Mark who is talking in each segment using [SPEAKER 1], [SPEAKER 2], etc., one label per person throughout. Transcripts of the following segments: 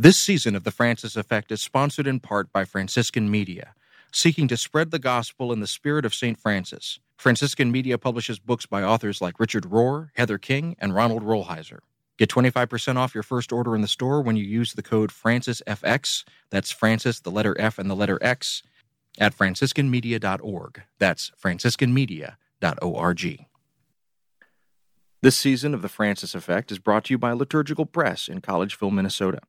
[SPEAKER 1] This season of The Francis Effect is sponsored in part by Franciscan Media, seeking to spread the gospel in the spirit of St. Francis. Franciscan Media publishes books by authors like Richard Rohr, Heather King, and Ronald Rolheiser. Get 25% off your first order in the store when you use the code FrancisFX. That's Francis, the letter F, and the letter X at franciscanmedia.org. That's franciscanmedia.org. This season of The Francis Effect is brought to you by Liturgical Press in Collegeville, Minnesota.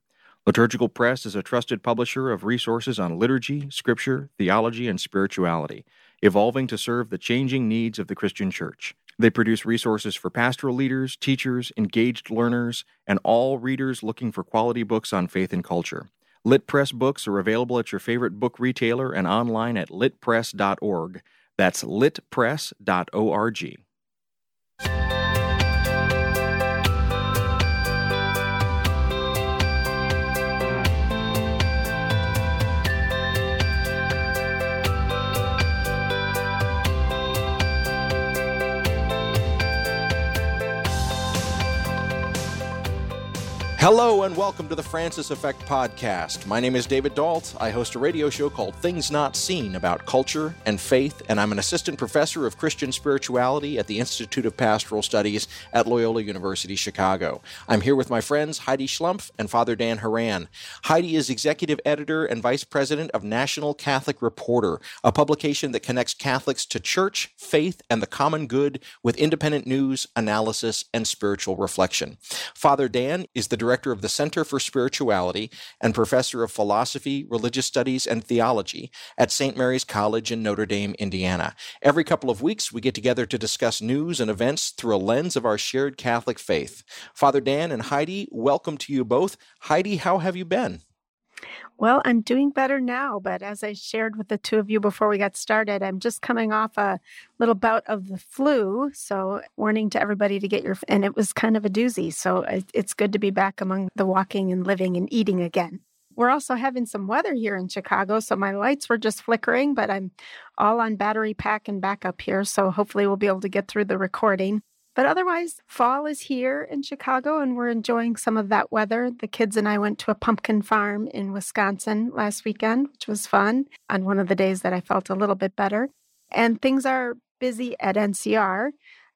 [SPEAKER 1] Liturgical Press is a trusted publisher of resources on liturgy, scripture, theology, and spirituality, evolving to serve the changing needs of the Christian church. They produce resources for pastoral leaders, teachers, engaged learners, and all readers looking for quality books on faith and culture. Lit Press books are available at your favorite book retailer and online at litpress.org. That's litpress.org. Hello and welcome to the Francis Effect podcast. My name is David Dault. I host a radio show called Things Not Seen about culture and faith, and I'm an assistant professor of Christian spirituality at the Institute of Pastoral Studies at Loyola University Chicago. I'm here with my friends Heidi Schlumpf and Father Dan Horan. Heidi is executive editor and vice president of National Catholic Reporter, a publication that connects Catholics to church, faith, and the common good with independent news, analysis, and spiritual reflection. Father Dan is the director of the Center for Spirituality and professor of philosophy, religious studies, and theology at St. Mary's College in Notre Dame, Indiana. Every couple of weeks, we get together to discuss news and events through a lens of our shared Catholic faith. Father Dan and Heidi, welcome to you both. Heidi, how have you been?
[SPEAKER 2] Well, I'm doing better now, but as I shared with the two of you before we got started, I'm just coming off a little bout of the flu. So, warning to everybody to get your, and it was kind of a doozy. So, it's good to be back among the walking and living and eating again. We're also having some weather here in Chicago, so my lights were just flickering, but I'm all on battery pack and backup here. So, hopefully, we'll be able to get through the recording. But otherwise, fall is here in Chicago and we're enjoying some of that weather. The kids and I went to a pumpkin farm in Wisconsin last weekend, which was fun on one of the days that I felt a little bit better. And things are busy at NCR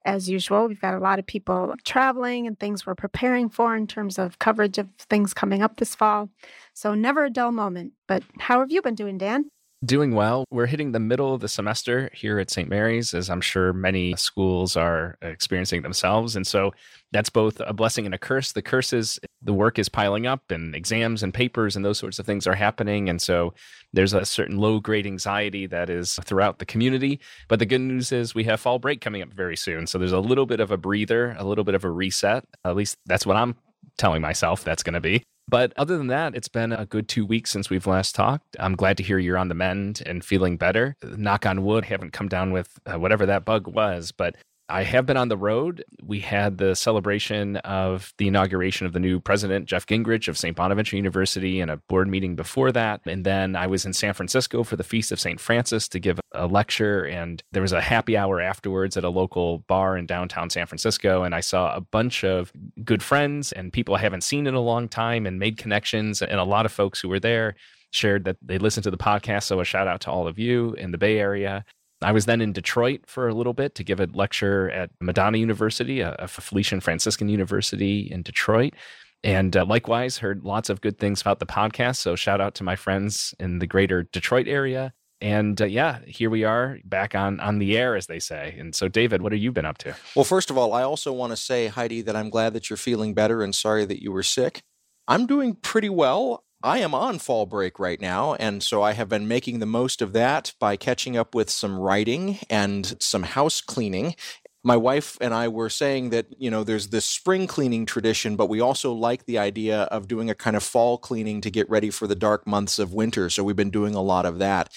[SPEAKER 2] as usual. We've got a lot of people traveling and things we're preparing for in terms of coverage of things coming up this fall. So, never a dull moment. But how have you been doing, Dan?
[SPEAKER 3] Doing well. We're hitting the middle of the semester here at St. Mary's, as I'm sure many schools are experiencing themselves. And so that's both a blessing and a curse. The curse is the work is piling up and exams and papers and those sorts of things are happening. And so there's a certain low grade anxiety that is throughout the community. But the good news is we have fall break coming up very soon. So there's a little bit of a breather, a little bit of a reset. At least that's what I'm telling myself that's going to be. But other than that, it's been a good two weeks since we've last talked. I'm glad to hear you're on the mend and feeling better. Knock on wood, haven't come down with uh, whatever that bug was, but I have been on the road. We had the celebration of the inauguration of the new president, Jeff Gingerich of St. Bonaventure University, and a board meeting before that. And then I was in San Francisco for the Feast of St. Francis to give a lecture. And there was a happy hour afterwards at a local bar in downtown San Francisco. And I saw a bunch of good friends and people I haven't seen in a long time and made connections. And a lot of folks who were there shared that they listened to the podcast. So a shout out to all of you in the Bay Area. I was then in Detroit for a little bit to give a lecture at Madonna University, a, a Felician Franciscan University in Detroit. And uh, likewise, heard lots of good things about the podcast. So, shout out to my friends in the greater Detroit area. And uh, yeah, here we are back on on the air, as they say. And so, David, what have you been up to?
[SPEAKER 1] Well, first of all, I also want to say, Heidi, that I'm glad that you're feeling better and sorry that you were sick. I'm doing pretty well. I am on fall break right now, and so I have been making the most of that by catching up with some writing and some house cleaning my wife and I were saying that, you know, there's this spring cleaning tradition, but we also like the idea of doing a kind of fall cleaning to get ready for the dark months of winter. So we've been doing a lot of that.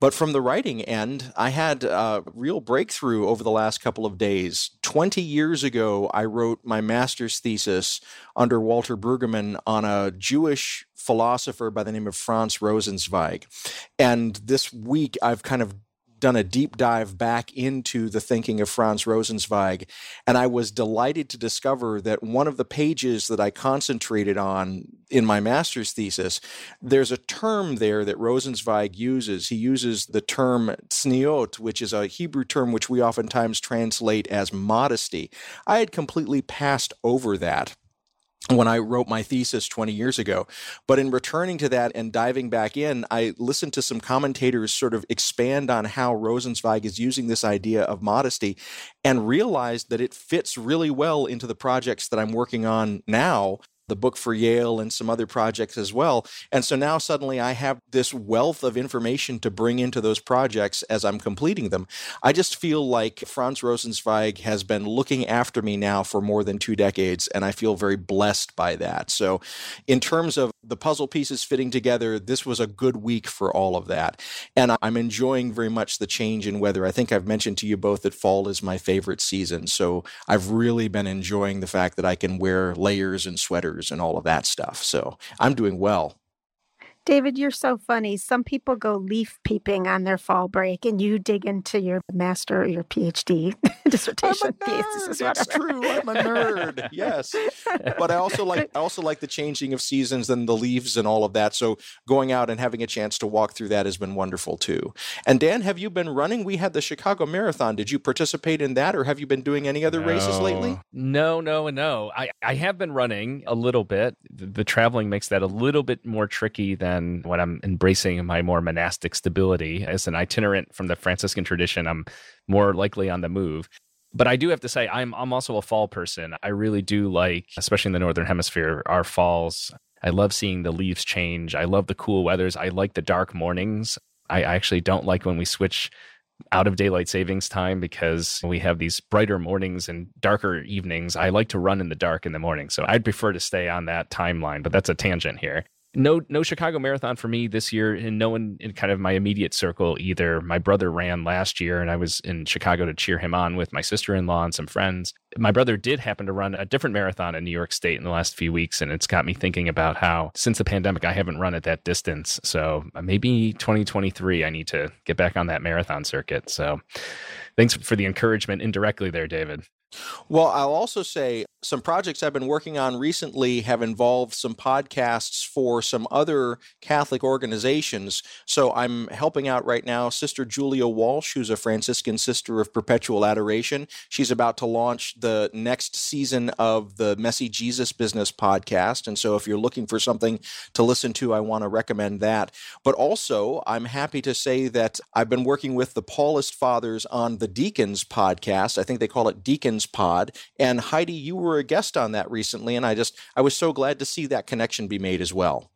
[SPEAKER 1] But from the writing end, I had a real breakthrough over the last couple of days. 20 years ago, I wrote my master's thesis under Walter Brueggemann on a Jewish philosopher by the name of Franz Rosenzweig. And this week, I've kind of done a deep dive back into the thinking of Franz Rosenzweig, and I was delighted to discover that one of the pages that I concentrated on in my master's thesis, there's a term there that Rosenzweig uses. He uses the term tzniut, which is a Hebrew term which we oftentimes translate as modesty. I had completely passed over that when I wrote my thesis 20 years ago. But in returning to that and diving back in, I listened to some commentators sort of expand on how Rosenzweig is using this idea of modesty and realized that it fits really well into the projects that I'm working on now the book for Yale and some other projects as well. And so now suddenly I have this wealth of information to bring into those projects as I'm completing them. I just feel like Franz Rosenzweig has been looking after me now for more than two decades, and I feel very blessed by that. So, in terms of the puzzle pieces fitting together, this was a good week for all of that. And I'm enjoying very much the change in weather. I think I've mentioned to you both that fall is my favorite season. So, I've really been enjoying the fact that I can wear layers and sweaters and all of that stuff. So I'm doing well.
[SPEAKER 2] David, you're so funny. Some people go leaf peeping on their fall break, and you dig into your master or your PhD dissertation.
[SPEAKER 1] I'm a nerd. It's true. I'm a nerd. yes, but I also like I also like the changing of seasons and the leaves and all of that. So going out and having a chance to walk through that has been wonderful too. And Dan, have you been running? We had the Chicago Marathon. Did you participate in that, or have you been doing any other
[SPEAKER 3] no.
[SPEAKER 1] races lately?
[SPEAKER 3] No, no, no. I I have been running a little bit. The, the traveling makes that a little bit more tricky than than when I'm embracing my more monastic stability. As an itinerant from the Franciscan tradition, I'm more likely on the move. But I do have to say, I'm I'm also a fall person. I really do like, especially in the northern hemisphere, our falls. I love seeing the leaves change. I love the cool weathers. I like the dark mornings. I actually don't like when we switch out of daylight savings time because we have these brighter mornings and darker evenings. I like to run in the dark in the morning. So I'd prefer to stay on that timeline, but that's a tangent here no no Chicago Marathon for me this year, and no one in kind of my immediate circle either. My brother ran last year, and I was in Chicago to cheer him on with my sister in law and some friends. My brother did happen to run a different marathon in New York State in the last few weeks, and it's got me thinking about how since the pandemic I haven't run at that distance. So uh, maybe 2023 I need to get back on that marathon circuit. So thanks for the encouragement indirectly there, David.
[SPEAKER 1] Well, I'll also say some projects I've been working on recently have involved some podcasts for some other Catholic organizations. So I'm helping out right now Sister Julia Walsh, who's a Franciscan sister of perpetual adoration. She's about to launch the next season of the Messy Jesus Business podcast. And so if you're looking for something to listen to, I want to recommend that. But also, I'm happy to say that I've been working with the Paulist Fathers on the Deacons podcast. I think they call it Deacons Pod. And Heidi, you were a guest on that recently, and I just I was so glad to see that connection be made as well.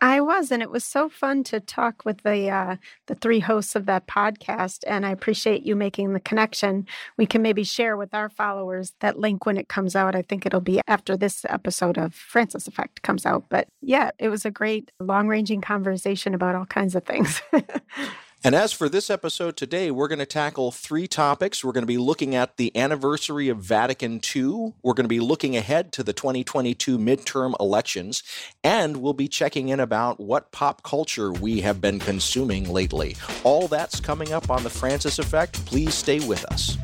[SPEAKER 2] I was, and it was so fun to talk with the uh, the three hosts of that podcast. And I appreciate you making the connection. We can maybe share with our followers that link when it comes out. I think it'll be after this episode of Francis Effect comes out. But yeah, it was a great long ranging conversation about all kinds of things.
[SPEAKER 1] And as for this episode today, we're going to tackle three topics. We're going to be looking at the anniversary of Vatican II. We're going to be looking ahead to the 2022 midterm elections. And we'll be checking in about what pop culture we have been consuming lately. All that's coming up on The Francis Effect. Please stay with us.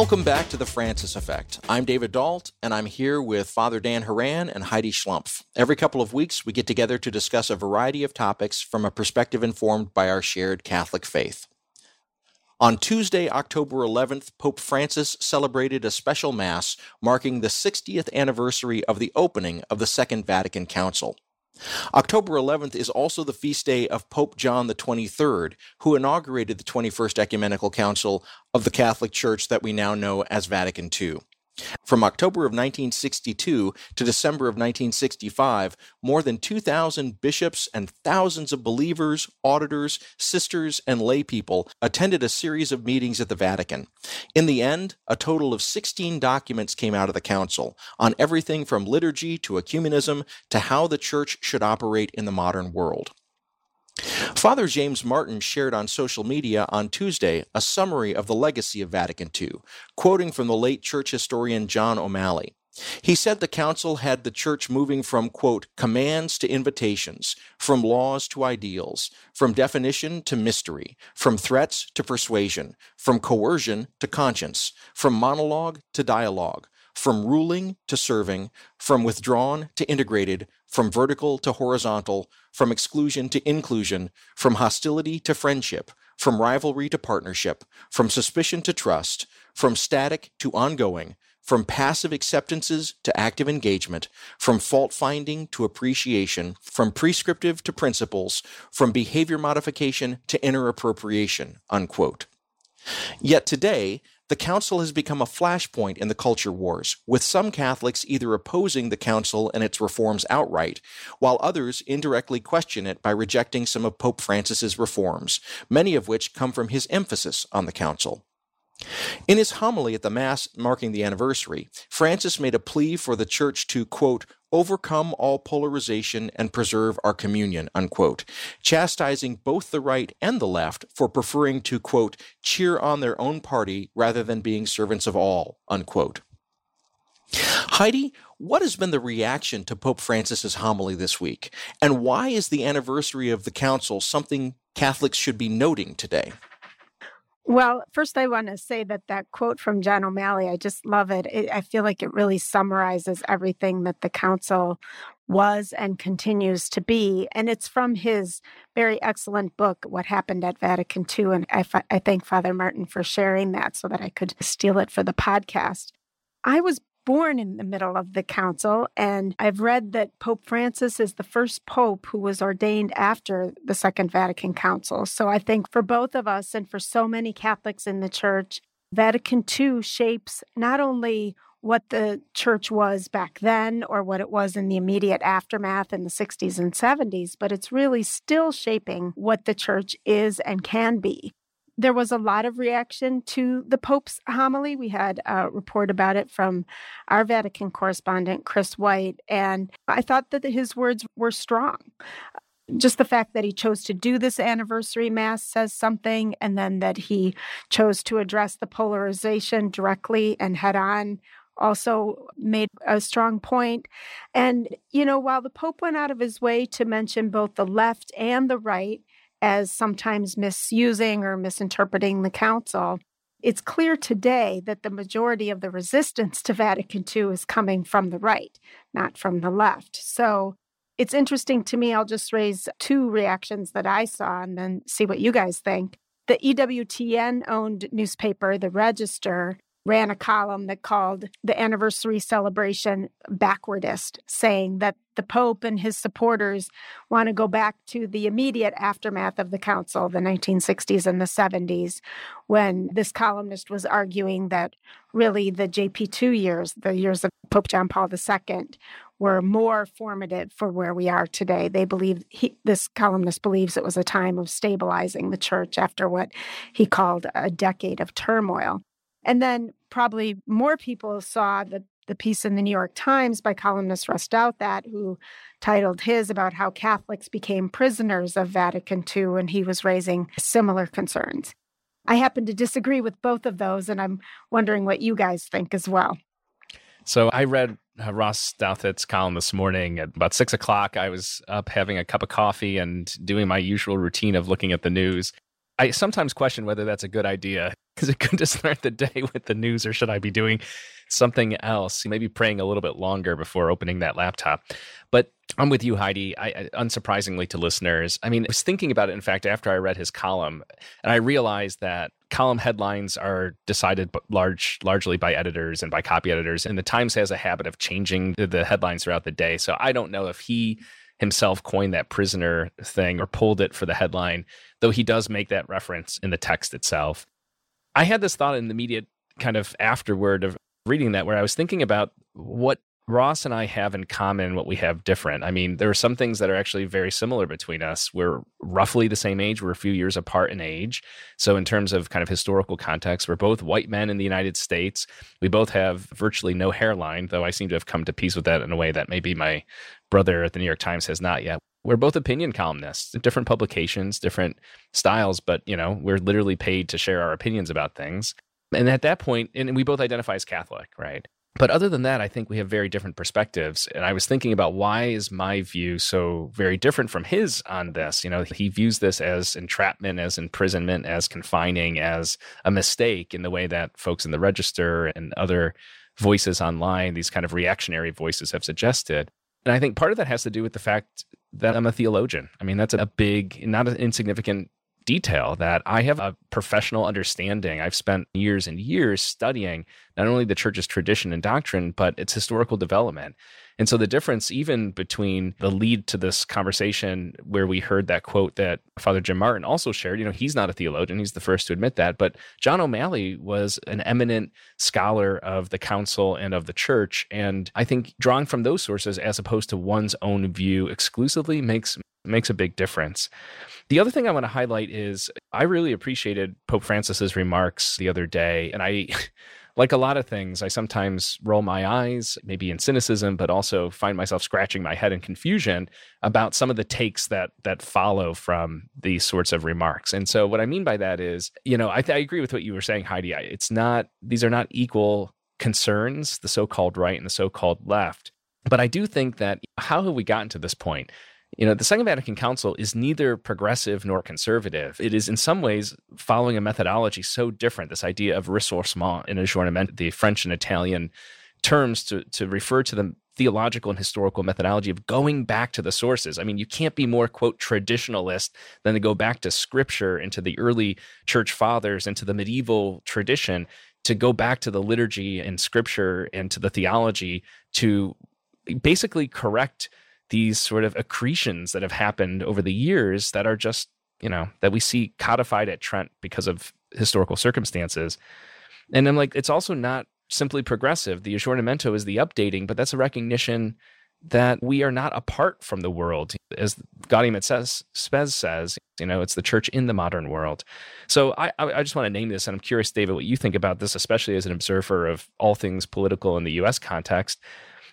[SPEAKER 1] Welcome back to the Francis Effect. I'm David Dault, and I'm here with Father Dan Horan and Heidi Schlumpf. Every couple of weeks, we get together to discuss a variety of topics from a perspective informed by our shared Catholic faith. On Tuesday, October 11th, Pope Francis celebrated a special Mass marking the 60th anniversary of the opening of the Second Vatican Council. October 11th is also the feast day of Pope John the 23rd, who inaugurated the 21st Ecumenical Council of the Catholic Church that we now know as Vatican II. From October of 1962 to December of 1965, more than 2,000 bishops and thousands of believers, auditors, sisters, and laypeople attended a series of meetings at the Vatican. In the end, a total of 16 documents came out of the Council on everything from liturgy to ecumenism to how the Church should operate in the modern world. Father James Martin shared on social media on Tuesday a summary of the legacy of Vatican II, quoting from the late church historian John O'Malley. He said the council had the church moving from, quote, commands to invitations, from laws to ideals, from definition to mystery, from threats to persuasion, from coercion to conscience, from monologue to dialogue, from ruling to serving, from withdrawn to integrated, from vertical to horizontal, from exclusion to inclusion, from hostility to friendship, from rivalry to partnership, from suspicion to trust, from static to ongoing, from passive acceptances to active engagement, from fault finding to appreciation, from prescriptive to principles, from behavior modification to inner appropriation. Unquote. Yet today, the council has become a flashpoint in the culture wars, with some Catholics either opposing the council and its reforms outright, while others indirectly question it by rejecting some of Pope Francis's reforms, many of which come from his emphasis on the council. In his homily at the Mass marking the anniversary, Francis made a plea for the Church to, quote, overcome all polarization and preserve our communion, unquote, chastising both the right and the left for preferring to, quote, cheer on their own party rather than being servants of all, unquote. Heidi, what has been the reaction to Pope Francis's homily this week? And why is the anniversary of the council something Catholics should be noting today?
[SPEAKER 2] Well, first, I want to say that that quote from John O'Malley, I just love it. it. I feel like it really summarizes everything that the council was and continues to be. And it's from his very excellent book, What Happened at Vatican II. And I, I thank Father Martin for sharing that so that I could steal it for the podcast. I was born in the middle of the council. And I've read that Pope Francis is the first pope who was ordained after the Second Vatican Council. So I think for both of us and for so many Catholics in the church, Vatican II shapes not only what the church was back then or what it was in the immediate aftermath in the 60s and 70s, but it's really still shaping what the church is and can be there was a lot of reaction to the Pope's homily. We had a report about it from our Vatican correspondent, Chris White, and I thought that his words were strong. Just the fact that he chose to do this anniversary mass says something, and then that he chose to address the polarization directly and head on also made a strong point. And, you know, while the Pope went out of his way to mention both the left and the right, as sometimes misusing or misinterpreting the council. It's clear today that the majority of the resistance to Vatican II is coming from the right, not from the left. So it's interesting to me. I'll just raise two reactions that I saw and then see what you guys think. The EWTN owned newspaper, The Register, ran a column that called the anniversary celebration backwardist, saying that the Pope and his supporters want to go back to the immediate aftermath of the council, the 1960s and the 70s, when this columnist was arguing that really the JP2 years, the years of Pope John Paul II, were more formative for where we are today. They believe he, this columnist believes it was a time of stabilizing the church after what he called a decade of turmoil. And then probably more people saw the, the piece in the New York Times by columnist Ross Douthat, who titled his about how Catholics became prisoners of Vatican II, and he was raising similar concerns. I happen to disagree with both of those, and I'm wondering what you guys think as well.
[SPEAKER 3] So I read uh, Ross Douthat's column this morning at about six o'clock. I was up having a cup of coffee and doing my usual routine of looking at the news. I sometimes question whether that's a good idea is it good to start the day with the news or should I be doing something else? Maybe praying a little bit longer before opening that laptop. But I'm with you, Heidi. I, unsurprisingly to listeners, I mean, I was thinking about it, in fact, after I read his column, and I realized that column headlines are decided large, largely by editors and by copy editors, and the Times has a habit of changing the, the headlines throughout the day. So I don't know if he himself coined that prisoner thing or pulled it for the headline, though he does make that reference in the text itself. I had this thought in the immediate kind of afterward of reading that where I was thinking about what Ross and I have in common what we have different. I mean, there are some things that are actually very similar between us. We're roughly the same age, we're a few years apart in age. So, in terms of kind of historical context, we're both white men in the United States. We both have virtually no hairline, though I seem to have come to peace with that in a way that maybe my brother at the New York Times has not yet. We're both opinion columnists, different publications, different styles, but you know, we're literally paid to share our opinions about things. And at that point, and we both identify as Catholic, right? But other than that, I think we have very different perspectives. And I was thinking about why is my view so very different from his on this? You know, he views this as entrapment, as imprisonment, as confining, as a mistake in the way that folks in the register and other voices online, these kind of reactionary voices have suggested. And I think part of that has to do with the fact that I'm a theologian. I mean, that's a big, not an insignificant detail that I have a professional understanding. I've spent years and years studying not only the church's tradition and doctrine, but its historical development. And so the difference, even between the lead to this conversation where we heard that quote that Father Jim Martin also shared, you know, he's not a theologian, he's the first to admit that, but John O'Malley was an eminent scholar of the council and of the church. And I think drawing from those sources as opposed to one's own view exclusively makes makes a big difference. The other thing I want to highlight is I really appreciated Pope Francis's remarks the other day and I like a lot of things, I sometimes roll my eyes, maybe in cynicism, but also find myself scratching my head in confusion about some of the takes that that follow from these sorts of remarks. And so, what I mean by that is, you know, I, I agree with what you were saying, Heidi. It's not; these are not equal concerns, the so-called right and the so-called left. But I do think that how have we gotten to this point? You know, the Second Vatican Council is neither progressive nor conservative. It is, in some ways, following a methodology so different. This idea of ressourcement in aggiornamento, the French and Italian terms to, to refer to the theological and historical methodology of going back to the sources. I mean, you can't be more, quote, traditionalist than to go back to scripture and to the early church fathers and to the medieval tradition to go back to the liturgy and scripture and to the theology to basically correct these sort of accretions that have happened over the years that are just, you know, that we see codified at Trent because of historical circumstances. And I'm like, it's also not simply progressive. The aggiornamento is the updating, but that's a recognition that we are not apart from the world. As Gaudium et Spes says, you know, it's the church in the modern world. So I, I just want to name this, and I'm curious, David, what you think about this, especially as an observer of all things political in the U.S. context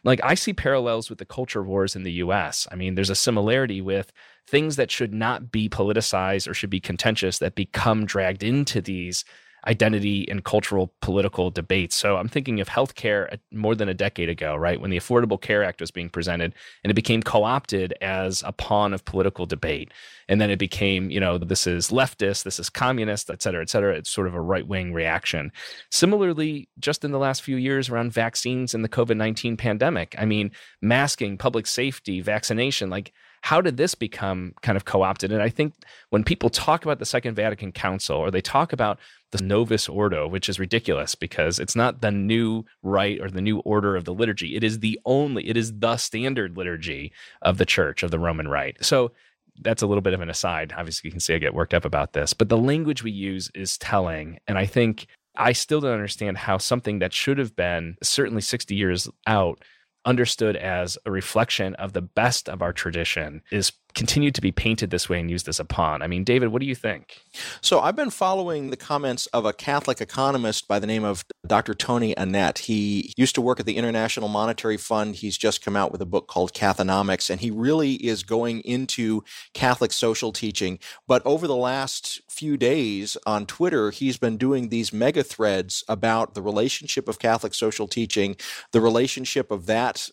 [SPEAKER 3] like I see parallels with the culture wars in the US. I mean, there's a similarity with things that should not be politicized or should be contentious that become dragged into these identity and cultural political debates. So I'm thinking of healthcare more than a decade ago, right? When the Affordable Care Act was being presented and it became co opted as a pawn of political debate. And then it became, you know, this is leftist, this is communist, et cetera, et cetera. It's sort of a right wing reaction. Similarly, just in the last few years around vaccines and the COVID 19 pandemic, I mean, masking, public safety, vaccination, like, how did this become kind of co opted? And I think when people talk about the Second Vatican Council or they talk about the Novus Ordo, which is ridiculous because it's not the new rite or the new order of the liturgy. It is the only, it is the standard liturgy of the church, of the Roman Rite. So that's a little bit of an aside. Obviously, you can see I get worked up about this, but the language we use is telling. And I think I still don't understand how something that should have been certainly 60 years out understood as a reflection of the best of our tradition is continued to be painted this way and used as a pawn. I mean, David, what do you think?
[SPEAKER 1] So I've been following the comments of a Catholic economist by the name of Dr. Tony Annett. He used to work at the International Monetary Fund. He's just come out with a book called Cathonomics, and he really is going into Catholic social teaching. But over the last few days on Twitter, he's been doing these mega threads about the relationship of Catholic social teaching, the relationship of that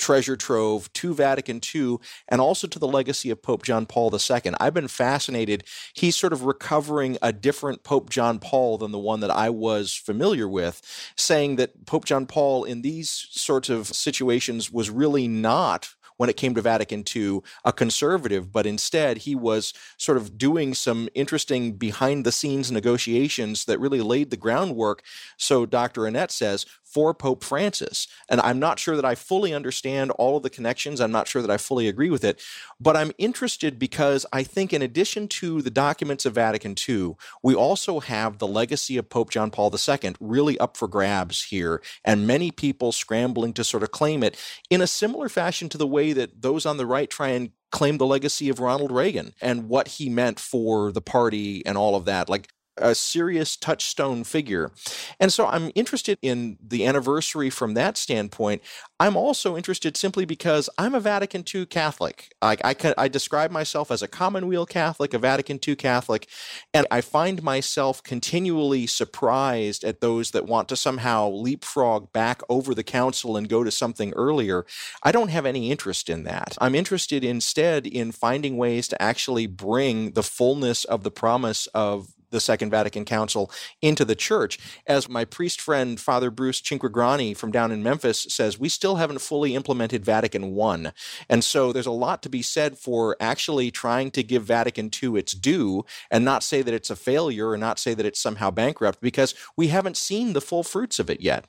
[SPEAKER 1] treasure trove to Vatican II and also to the legacy of Pope John Paul II. I've been fascinated. He's sort of recovering a different Pope John Paul than the one that I was familiar with, saying that Pope John Paul in these sorts of situations was really not when it came to Vatican II a conservative, but instead he was sort of doing some interesting behind the scenes negotiations that really laid the groundwork. So Dr. Annett says for Pope Francis. And I'm not sure that I fully understand all of the connections. I'm not sure that I fully agree with it. But I'm interested because I think, in addition to the documents of Vatican II, we also have the legacy of Pope John Paul II really up for grabs here, and many people scrambling to sort of claim it in a similar fashion to the way that those on the right try and claim the legacy of Ronald Reagan and what he meant for the party and all of that. Like a serious touchstone figure. And so I'm interested in the anniversary from that standpoint. I'm also interested simply because I'm a Vatican II Catholic. I, I, I describe myself as a commonweal Catholic, a Vatican II Catholic, and I find myself continually surprised at those that want to somehow leapfrog back over the council and go to something earlier. I don't have any interest in that. I'm interested instead in finding ways to actually bring the fullness of the promise of the Second Vatican Council into the church. As my priest friend, Father Bruce Cinquegrani from down in Memphis says, we still haven't fully implemented Vatican I. And so there's a lot to be said for actually trying to give Vatican II its due and not say that it's a failure or not say that it's somehow bankrupt because we haven't seen the full fruits of it yet.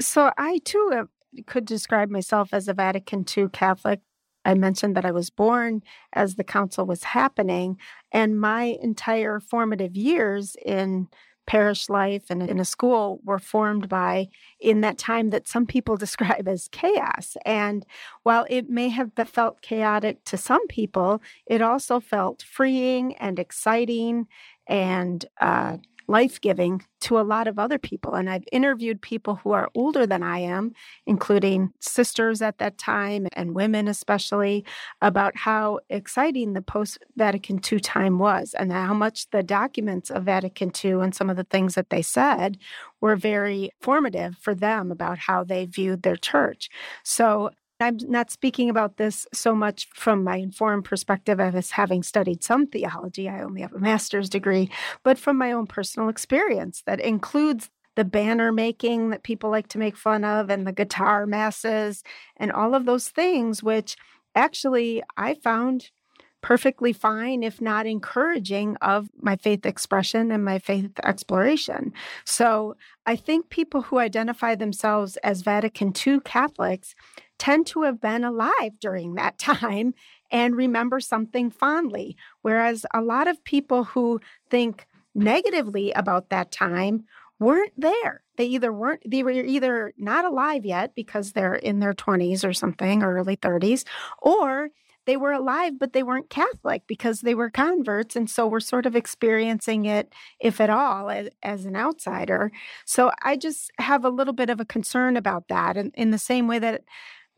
[SPEAKER 2] So I too uh, could describe myself as a Vatican II Catholic. I mentioned that I was born as the council was happening, and my entire formative years in parish life and in a school were formed by in that time that some people describe as chaos. And while it may have felt chaotic to some people, it also felt freeing and exciting and uh, life giving to a lot of other people. And I've interviewed people who are older than I am, including sisters at that time and women especially, about how exciting the post Vatican II time was and how much the documents of Vatican II and some of the things that they said were very formative for them about how they viewed their church. So I'm not speaking about this so much from my informed perspective as having studied some theology. I only have a master's degree, but from my own personal experience that includes the banner making that people like to make fun of and the guitar masses and all of those things, which actually I found perfectly fine, if not encouraging, of my faith expression and my faith exploration. So I think people who identify themselves as Vatican II Catholics tend to have been alive during that time and remember something fondly. Whereas a lot of people who think negatively about that time weren't there. They either weren't, they were either not alive yet because they're in their 20s or something, or early 30s, or they were alive, but they weren't Catholic because they were converts. And so we're sort of experiencing it, if at all, as, as an outsider. So I just have a little bit of a concern about that. And in the same way that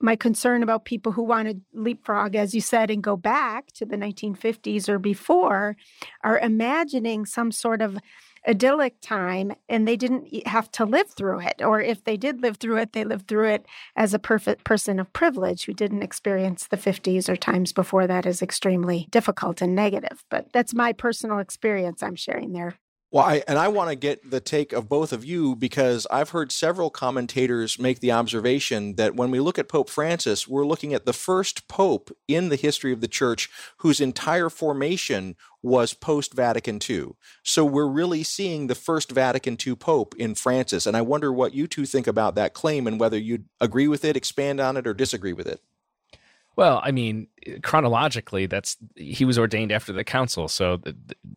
[SPEAKER 2] my concern about people who want to leapfrog, as you said, and go back to the 1950s or before are imagining some sort of idyllic time and they didn't have to live through it. Or if they did live through it, they lived through it as a perfect person of privilege who didn't experience the 50s or times before that as extremely difficult and negative. But that's my personal experience I'm sharing there.
[SPEAKER 1] Well, I, and I want to get the take of both of you because I've heard several commentators make the observation that when we look at Pope Francis, we're looking at the first pope in the history of the church whose entire formation was post Vatican II. So we're really seeing the first Vatican II pope in Francis. And I wonder what you two think about that claim and whether you'd agree with it, expand on it, or disagree with it.
[SPEAKER 3] Well, I mean, chronologically, that's he was ordained after the council. So the,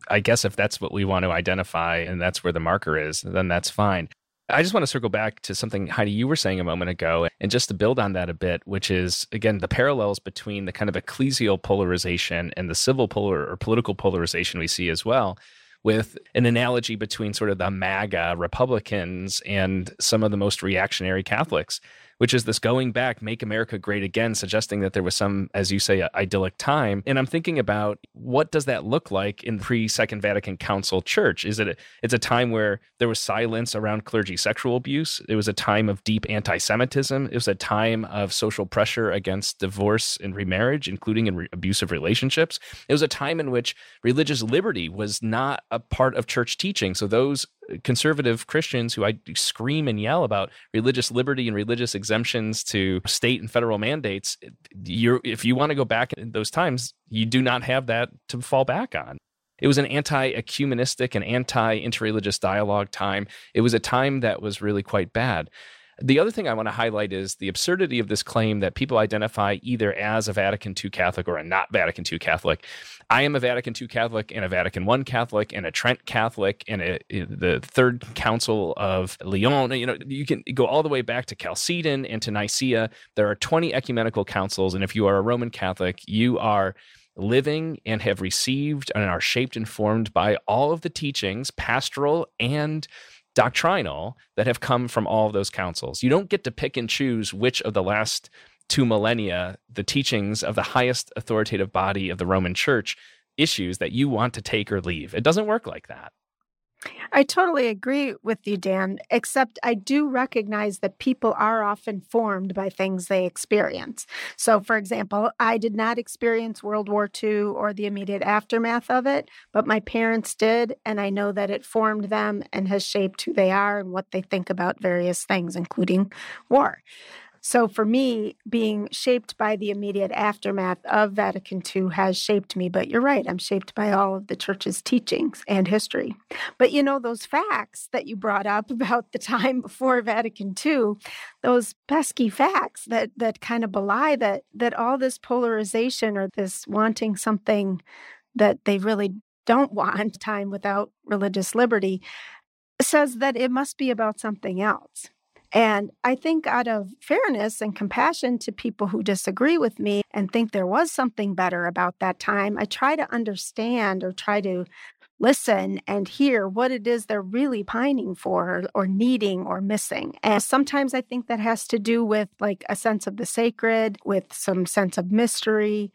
[SPEAKER 3] I guess if that's what we want to identify and that's where the marker is, then that's fine. I just want to circle back to something Heidi you were saying a moment ago, and just to build on that a bit, which is again the parallels between the kind of ecclesial polarization and the civil polar or political polarization we see as well with an analogy between sort of the MAGA Republicans and some of the most reactionary Catholics which is this going back, make America great again, suggesting that there was some, as you say, idyllic time. And I'm thinking about what does that look like in pre Second Vatican Council church? Is it a, it's a time where there was silence around clergy sexual abuse? It was a time of deep anti-Semitism. It was a time of social pressure against divorce and remarriage, including in re- abusive relationships. It was a time in which religious liberty was not a part of church teaching. So those conservative Christians who I scream and yell about religious liberty and religious exemptions to state and federal mandates, if you want to go back in those times, you do not have that to fall back on. It was an anti ecumenistic and anti interreligious dialogue time. It was a time that was really quite bad. The other thing I want to highlight is the absurdity of this claim that people identify either as a Vatican II Catholic or a not Vatican II Catholic. I am a Vatican II Catholic and a Vatican I Catholic and a Trent Catholic and a, the Third Council of Lyon. You know, you can go all the way back to Chalcedon and to Nicaea. There are 20 ecumenical councils. And if you are a Roman Catholic, you are living and have received and are shaped and formed by all of the teachings, pastoral and doctrinal, that have come from all of those councils. You don't get to pick and choose which of the last two millennia the teachings of the highest authoritative body of the Roman Church issues that you want to take or leave. It doesn't work like that.
[SPEAKER 2] I totally agree with you, Dan, except I do recognize that people are often formed by things they experience. So, for example, I did not experience World War II or the immediate aftermath of it, but my parents did. And I know that it formed them and has shaped who they are and what they think about various things, including war. So for me, being shaped by the immediate aftermath of Vatican II has shaped me. But you're right, I'm shaped by all of the church's teachings and history. But you know, those facts that you brought up about the time before Vatican II, those pesky facts that that kind of belie that that all this polarization or this wanting something that they really don't want time without religious liberty says that it must be about something else. And I think, out of fairness and compassion to people who disagree with me and think there was something better about that time, I try to understand or try to listen and hear what it is they're really pining for or needing or missing. And sometimes I think that has to do with like a sense of the sacred, with some sense of mystery,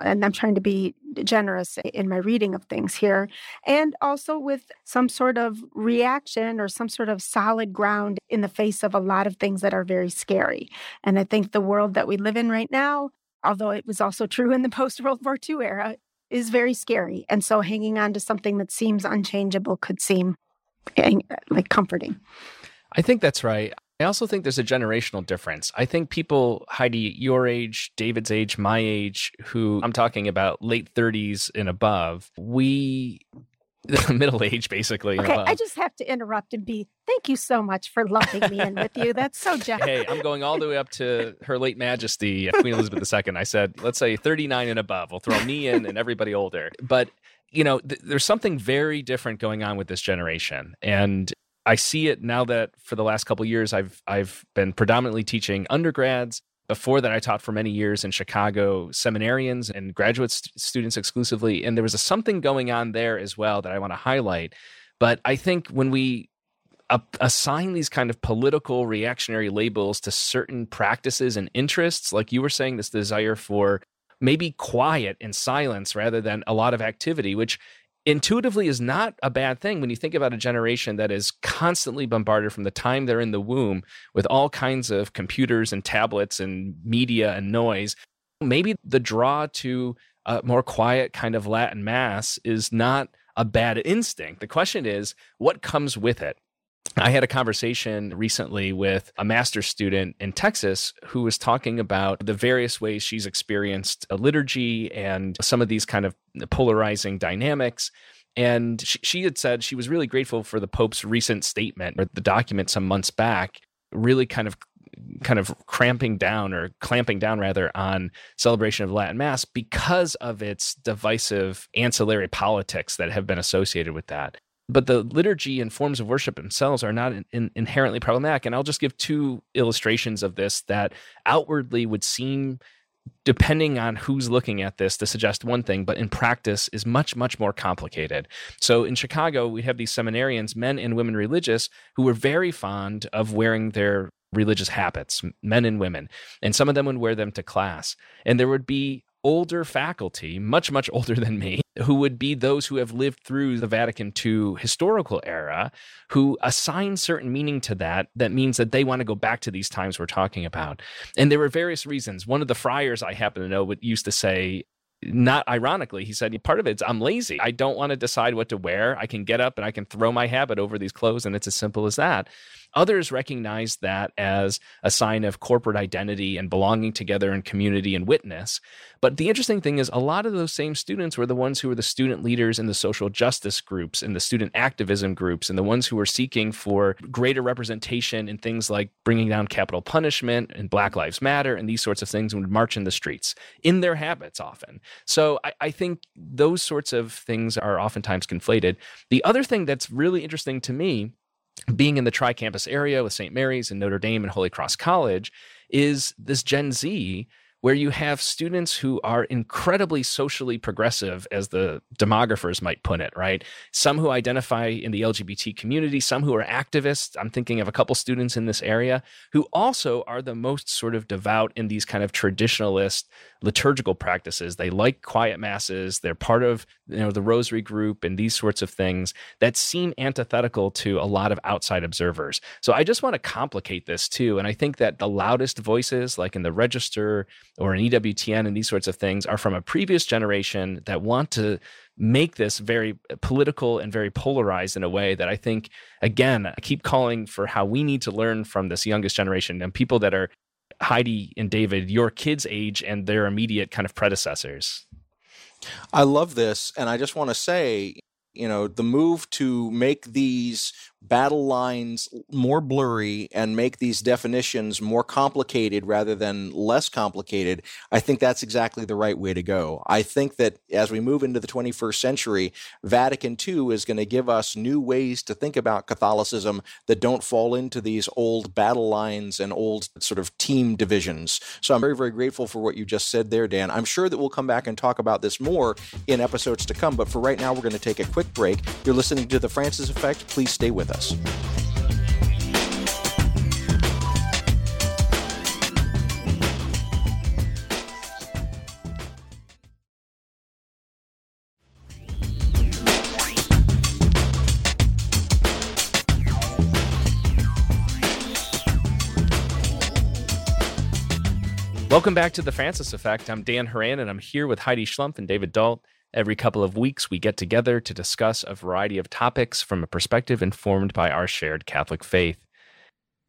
[SPEAKER 2] and I'm trying to be generous in my reading of things here, and also with some sort of reaction or some sort of solid ground in the face of a lot of things that are very scary. And I think the world that we live in right now, although it was also true in the post World War II era, is very scary. And so hanging on to something that seems unchangeable could seem eh, like comforting.
[SPEAKER 3] I think that's right. I also think there's a generational difference. I think people, Heidi, your age, David's age, my age, who I'm talking about late 30s and above, we middle age basically.
[SPEAKER 2] Okay, I just have to interrupt and be thank you so much for lumping me in with you. That's so generous.
[SPEAKER 3] Hey, I'm going all the way up to Her Late Majesty Queen Elizabeth II. I said, let's say 39 and above. We'll throw me in and everybody older. But you know, th- there's something very different going on with this generation, and I see it now that for the last couple years I've I've been predominantly teaching undergrads. Before that, I taught for many years in Chicago seminarians and graduate st- students exclusively, and there was a something going on there as well that I want to highlight. But I think when we assign these kind of political reactionary labels to certain practices and interests, like you were saying, this desire for maybe quiet and silence rather than a lot of activity, which intuitively is not a bad thing when you think about a generation that is constantly bombarded from the time they're in the womb with all kinds of computers and tablets and media and noise. Maybe the draw to a more quiet kind of Latin Mass is not a bad instinct. The question is, what comes with it? I had a conversation recently with a master's student in Texas who was talking about the various ways she's experienced a liturgy and some of these kind of polarizing dynamics. And she, she had said she was really grateful for the Pope's recent statement or the document some months back, really kind of kind of cramping down or clamping down rather on celebration of Latin Mass because of its divisive ancillary politics that have been associated with that but the liturgy and forms of worship themselves are not in, in, inherently problematic. And I'll just give two illustrations of this that outwardly would seem, depending on who's looking at this, to suggest one thing, but in practice is much, much more complicated. So in Chicago, we have these seminarians, men and women religious, who were very fond of wearing their religious habits, men and women. And some of them would wear them to class. And there would be older faculty, much, much older than me, who would be those who have lived through the Vatican II historical era, who assign certain meaning to that, that means that they want to go back to these times we're talking about. And there were various reasons. One of the friars I happen to know would used to say, not ironically, he said, part of it's I'm lazy. I don't want to decide what to wear. I can get up and I can throw my habit over these clothes, and it's as simple as that. Others recognize that as a sign of corporate identity and belonging together in community and witness. But the interesting thing is, a lot of those same students were the ones who were the student leaders in the social justice groups, and the student activism groups, and the ones who were seeking for greater representation in things like bringing down capital punishment and Black Lives Matter and these sorts of things and would march in the streets in their habits often. So I, I think those sorts of things are oftentimes conflated. The other thing that's really interesting to me being in the tri campus area with St. Mary's and Notre Dame and Holy Cross College is this Gen Z where you have students who are incredibly socially progressive, as the demographers might put it, right? Some who identify in the LGBT community, some who are activists. I'm thinking of a couple students in this area who also are the most sort of devout in these kind of traditionalist liturgical practices. They like quiet masses. They're part of you know the rosary group and these sorts of things that seem antithetical to a lot of outside observers. So I just want to complicate this too. And I think that the loudest voices, like in the register or an EWTN and these sorts of things, are from a previous generation that want to make this very political and very polarized in a way that I think, again, I keep calling for how we need to learn from this youngest generation and people that are Heidi and David, your kids' age and their immediate kind of predecessors.
[SPEAKER 1] I love this. And I just want to say, you know, the move to make these battle lines more blurry and make these definitions more complicated rather than less complicated, I think that's exactly the right way to go. I think that as we move into the 21st century, Vatican II is going to give us new ways to think about Catholicism that don't fall into these old battle lines and old sort of team divisions. So I'm very, very grateful for what you just said there, Dan. I'm sure that we'll come back and talk about this more in episodes to come, but for right now, we're going to take a quick break. You're listening to The Francis Effect. Please stay with us us.
[SPEAKER 3] Welcome back to the Francis Effect. I'm Dan Horan, and I'm here with Heidi Schlumpf and David Dault. Every couple of weeks, we get together to discuss a variety of topics from a perspective informed by our shared Catholic faith.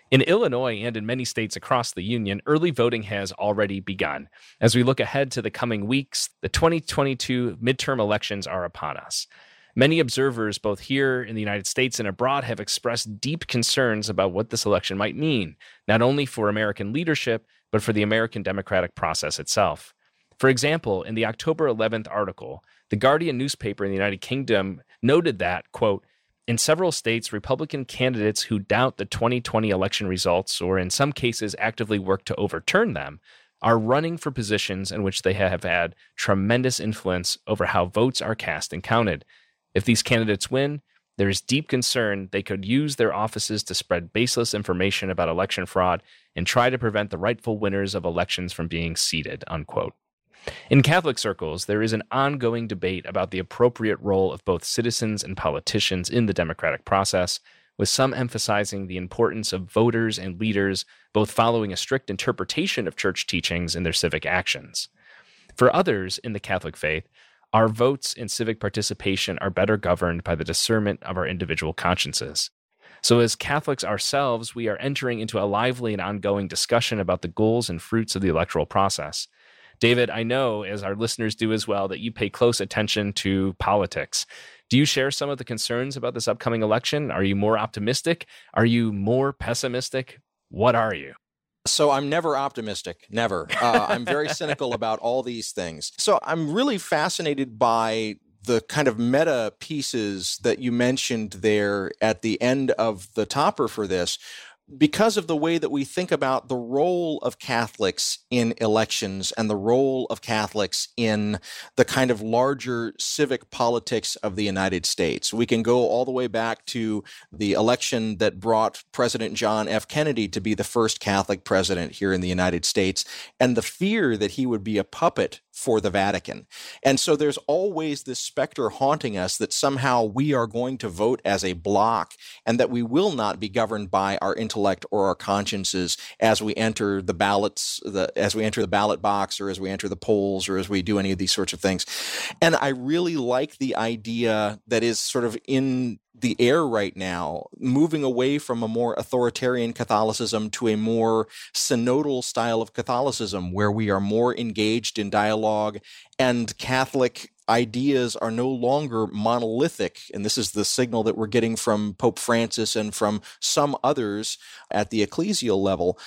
[SPEAKER 3] In Illinois and in many states across the Union, early voting has already begun. As we look ahead to the coming weeks, the 2022 midterm elections are upon us. Many observers, both here in the United States and abroad, have expressed deep concerns about what this election might mean, not only for American leadership, but for the American democratic process itself. For example, in the October 11th article, the Guardian newspaper in the United Kingdom noted that, quote, in several states, Republican candidates who doubt the 2020 election results, or in some cases actively work to overturn them, are running for positions in which they have had tremendous influence over how votes are cast and counted. If these candidates win, there is deep concern they could use their offices to spread baseless information about election fraud and try to prevent the rightful winners of elections from being seated. Unquote. In Catholic circles, there is an ongoing debate about the appropriate role of both citizens and politicians in the democratic process, with some emphasizing the importance of voters and leaders both following a strict interpretation of church teachings in their civic actions. For others in the Catholic faith, our votes and civic participation are better governed by the discernment of our individual consciences. So, as Catholics ourselves, we are entering into a lively and ongoing discussion about the goals and fruits of the electoral process. David, I know, as our listeners do as well, that you pay close attention to politics. Do you share some of the concerns about this upcoming election? Are you more optimistic? Are you more pessimistic? What are you?
[SPEAKER 1] So I'm never optimistic, never. Uh, I'm very cynical about all these things. So I'm really fascinated by the kind of meta pieces that you mentioned there at the end of the topper for this, because of the way that we think about the role of Catholics in elections and the role of Catholics in the kind of larger civic politics of the United States. We can go all the way back to the election that brought President John F. Kennedy to be the first Catholic president here in the United States and the fear that he would be a puppet for the Vatican. And so there's always this specter haunting us that somehow we are going to vote as a block and that we will not be governed by our intellect or our consciences as we enter the ballots, the, as we enter the ballot box or as we enter the polls or as we do any of these sorts of things. And I really like the idea that is sort of in the air right now, moving away from a more authoritarian Catholicism to a more synodal style of Catholicism, where we are more engaged in dialogue and Catholic ideas are no longer monolithic. And this is the signal that we're getting from Pope Francis and from some others at the ecclesial level.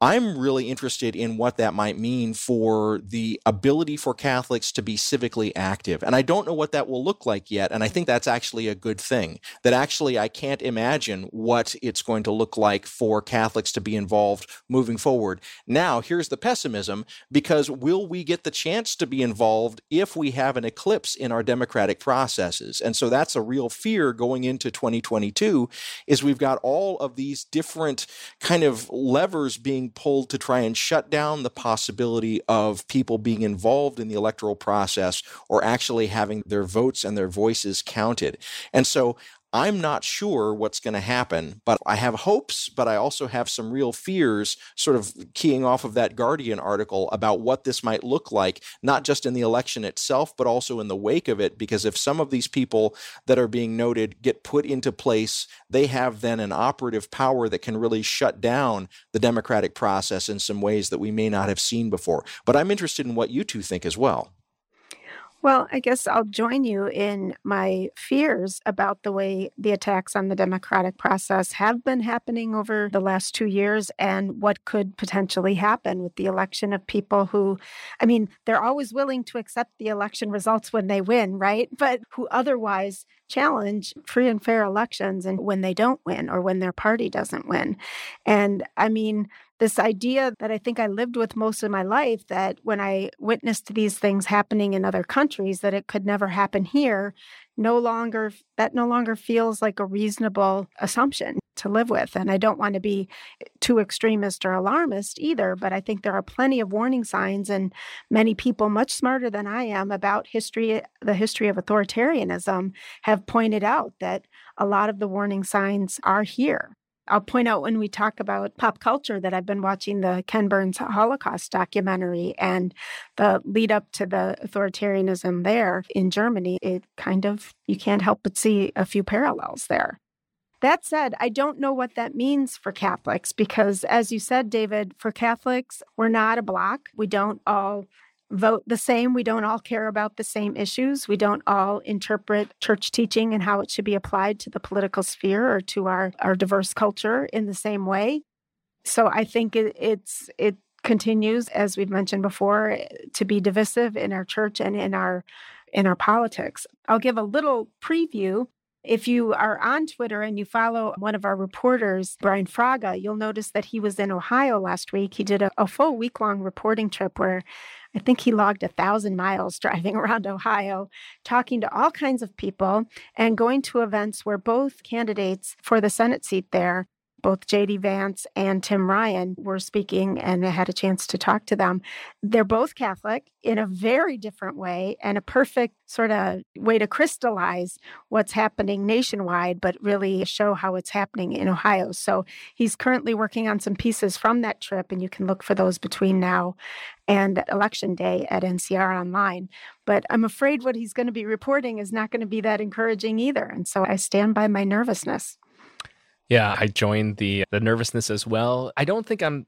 [SPEAKER 1] I'm really interested in what that might mean for the ability for Catholics to be civically active. And I don't know what that will look like yet. And I think that's actually a good thing. That actually, I can't imagine what it's going to look like for Catholics to be involved moving forward. Now, here's the pessimism because will we get the chance to be involved if we have an eclipse in our democratic processes? And so that's a real fear going into 2022 is we've got all of these different kind of levers pulled to try and shut down the possibility of people being involved in the electoral process or actually having their votes and their voices counted. And so I'm not sure what's going to happen, but I have hopes, but I also have some real fears, sort of keying off of that Guardian article about what this might look like, not just in the election itself, but also in the wake of it. Because if some of these people that are being noted get put into place, they have then an operative power that can really shut down the democratic process in some ways that we may not have seen before. But I'm interested in what you two think as well.
[SPEAKER 2] Well, I guess I'll join you in my fears about the way the attacks on the democratic process have been happening over the last two years and what could potentially happen with the election of people who, I mean, they're always willing to accept the election results when they win, right? But who otherwise challenge free and fair elections and when they don't win or when their party doesn't win. And I mean, this idea that I think I lived with most of my life that when I witnessed these things happening in other countries that it could never happen here no longer that no longer feels like a reasonable assumption to live with. And I don't want to be too extremist or alarmist either but I think there are plenty of warning signs and many people much smarter than I am about history the history of authoritarianism have pointed out that a lot of the warning signs are here I'll point out when we talk about pop culture that I've been watching the Ken Burns Holocaust documentary and the lead up to the authoritarianism there in Germany. It kind of, you can't help but see a few parallels there. That said, I don't know what that means for Catholics because, as you said, David, for Catholics, we're not a block. We don't all vote the same. We don't all care about the same issues. We don't all interpret church teaching and how it should be applied to the political sphere or to our, our diverse culture in the same way. So I think it, it's it continues, as we've mentioned before, to be divisive in our church and in our in our politics. I'll give a little preview if you are on Twitter and you follow one of our reporters, Brian Fraga, you'll notice that he was in Ohio last week. He did a, a full week long reporting trip where I think he logged a thousand miles driving around Ohio, talking to all kinds of people and going to events where both candidates for the Senate seat there both JD Vance and Tim Ryan were speaking and I had a chance to talk to them. They're both Catholic in a very different way and a perfect sort of way to crystallize what's happening nationwide, but really show how it's happening in Ohio. So he's currently working on some pieces from that trip, and you can look for those between now and election day at NCR online. But I'm afraid what he's going to be reporting is not going to be that encouraging either. And so I stand by my nervousness.
[SPEAKER 3] Yeah, I joined the uh, the nervousness as well. I don't think I'm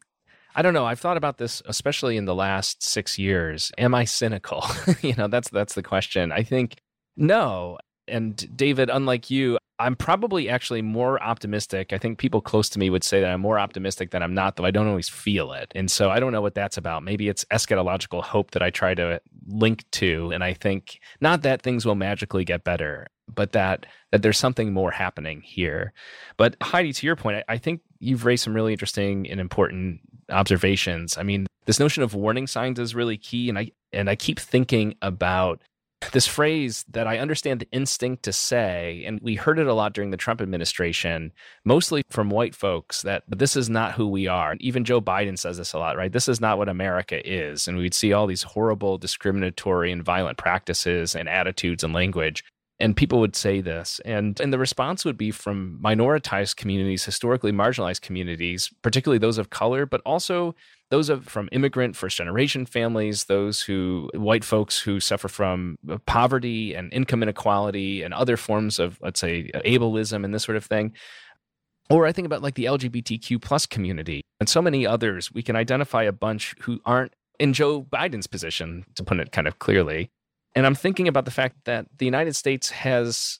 [SPEAKER 3] I don't know. I've thought about this especially in the last 6 years. Am I cynical? you know, that's that's the question. I think no. And David, unlike you, I'm probably actually more optimistic. I think people close to me would say that I'm more optimistic than I'm not, though I don't always feel it. And so I don't know what that's about. Maybe it's eschatological hope that I try to link to. And I think not that things will magically get better but that that there's something more happening here. But Heidi, to your point, I, I think you've raised some really interesting and important observations. I mean, this notion of warning signs is really key, and I and I keep thinking about this phrase that I understand the instinct to say, and we heard it a lot during the Trump administration, mostly from white folks, that this is not who we are. Even Joe Biden says this a lot, right? This is not what America is. And we'd see all these horrible, discriminatory, and violent practices and attitudes and language and people would say this and and the response would be from minoritized communities historically marginalized communities particularly those of color but also those are from immigrant first generation families, those who, white folks who suffer from uh, poverty and income inequality and other forms of, let's say, ableism and this sort of thing. Or I think about like the LGBTQ plus community and so many others. We can identify a bunch who aren't in Joe Biden's position, to put it kind of clearly. And I'm thinking about the fact that the United States has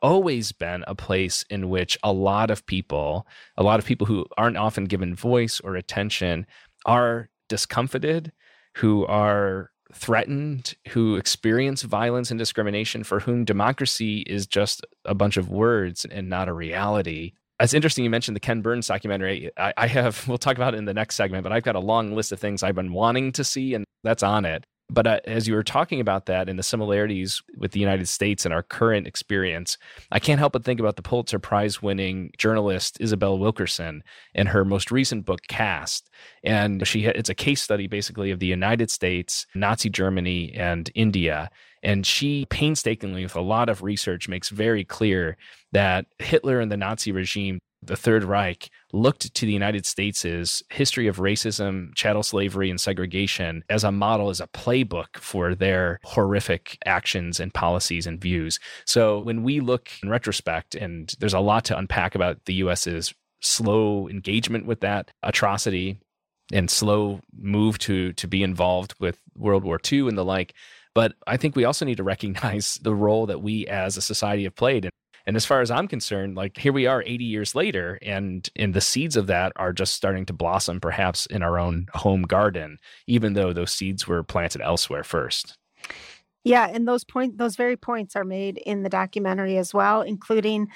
[SPEAKER 3] always been a place in which a lot of people, a lot of people who aren't often given voice or attention, are discomfited, who are threatened, who experience violence and discrimination, for whom democracy is just a bunch of words and not a reality. It's interesting you mentioned the Ken Burns documentary. I, I have, we'll talk about it in the next segment, but I've got a long list of things I've been wanting to see, and that's on it. But uh, as you were talking about that and the similarities with the United States and our current experience, I can't help but think about the Pulitzer Prize winning journalist Isabel Wilkerson and her most recent book, Caste. And she it's a case study basically of the United States, Nazi Germany, and India. And she painstakingly, with a lot of research, makes very clear that Hitler and the Nazi regime the Third Reich looked to the United States' history of racism, chattel slavery, and segregation as a model, as a playbook for their horrific actions and policies and views. So when we look in retrospect, and there's a lot to unpack about the US's slow engagement with that atrocity and slow move to to be involved with World War II and the like. But I think we also need to recognize the role that we as a society have played. And as far as I'm concerned, like here we are 80 years later, and and the seeds of that are just starting to blossom, perhaps in our own home garden, even though those seeds were planted elsewhere first.
[SPEAKER 2] Yeah, and those point those very points are made in the documentary as well, including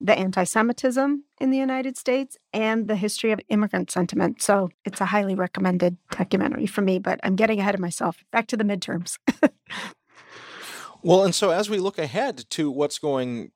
[SPEAKER 2] the anti-Semitism in the United States and the history of immigrant sentiment. So it's a highly recommended documentary for me, but I'm getting ahead of myself. Back to the midterms.
[SPEAKER 1] well, and so as we look ahead to what's going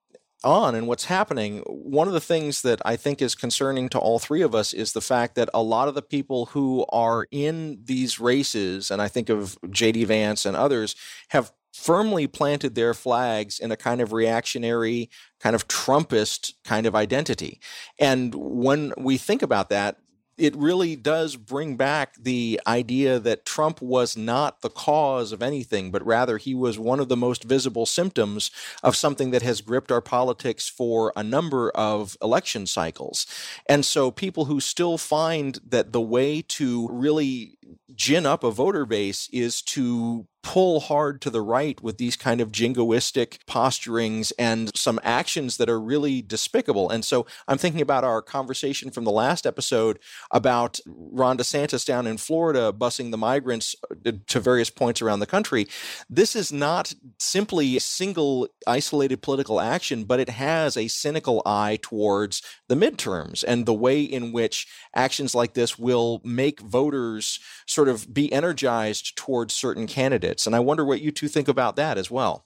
[SPEAKER 1] on and what's happening, one of the things that I think is concerning to all three of us is the fact that a lot of the people who are in these races, and I think of J.D. Vance and others, have firmly planted their flags in a kind of reactionary, kind of Trumpist kind of identity. And when we think about that, it really does bring back the idea that Trump was not the cause of anything, but rather he was one of the most visible symptoms of something that has gripped our politics for a number of election cycles. And so people who still find that the way to really gin up a voter base is to pull hard to the right with these kind of jingoistic posturings and some actions that are really despicable. And so I'm thinking about our conversation from the last episode about Ron DeSantis down in Florida busing the migrants uh, to various points around the country. This is not simply a single isolated political action, but it has a cynical eye towards the midterms and the way in which actions like this will make voters sort of be energized towards certain candidates. And I wonder what you two think about that as well.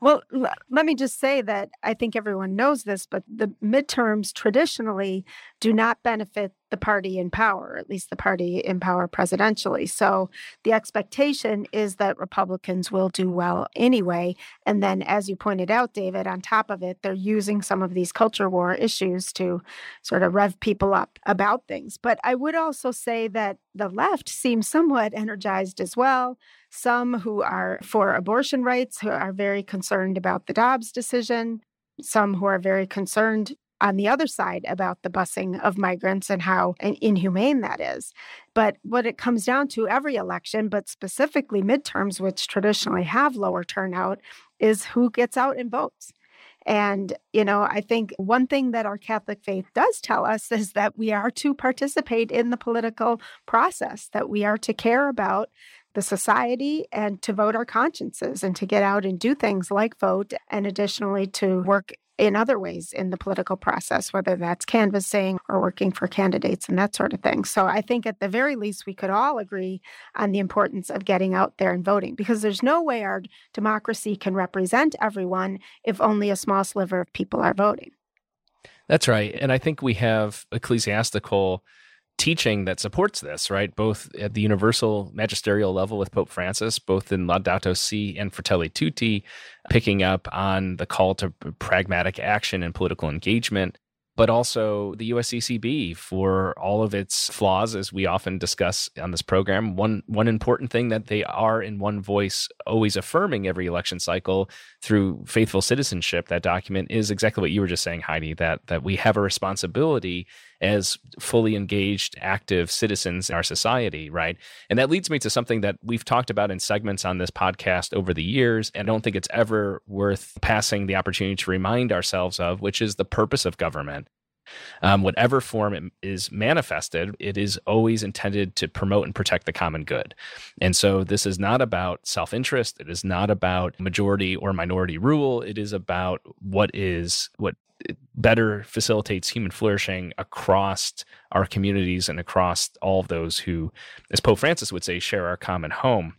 [SPEAKER 2] Well, let me just say that I think everyone knows this, but the midterms traditionally do not benefit the party in power, at least the party in power presidentially. So the expectation is that Republicans will do well anyway. And then, as you pointed out, David, on top of it, they're using some of these culture war issues to sort of rev people up about things. But I would also say that the left seems somewhat energized as well some who are for abortion rights, who are very concerned about the Dobbs decision, some who are very concerned on the other side about the busing of migrants and how inhumane that is. But what it comes down to every election, but specifically midterms, which traditionally have lower turnout, is who gets out and votes. And, you know, I think one thing that our Catholic faith does tell us is that we are to participate in the political process, that we are to care about the society and to vote our consciences and to get out and do things like vote and additionally to work in other ways in the political process, whether that's canvassing or working for candidates and that sort of thing. So I think at the very least, we could all agree on the importance of getting out there and voting because there's no way our democracy can represent everyone if only a small sliver of people are voting.
[SPEAKER 3] That's right. And I think we have ecclesiastical teaching that supports this, right? Both at the universal magisterial level with Pope Francis, both in Laudato Si and Fratelli Tutti, picking up on the call to pragmatic action and political engagement. but also the USCCB for all of its flaws, as we often discuss on this program. One one important thing that they are in one voice, always affirming every election cycle through faithful citizenship. That document is exactly what you were just saying, Heidi. That that we have a responsibility as fully engaged, active citizens in our society, right? And that leads me to something that we've talked about in segments on this podcast over the years. And I don't think it's ever worth passing the opportunity to remind ourselves of, which is the purpose of government. Um, whatever form it is manifested, it is always intended to promote and protect the common good. And so this is not about self interest. It is not about majority or minority rule. It is about what is what better facilitates human flourishing across our communities and across all of those who, as Pope Francis would say, share our common home.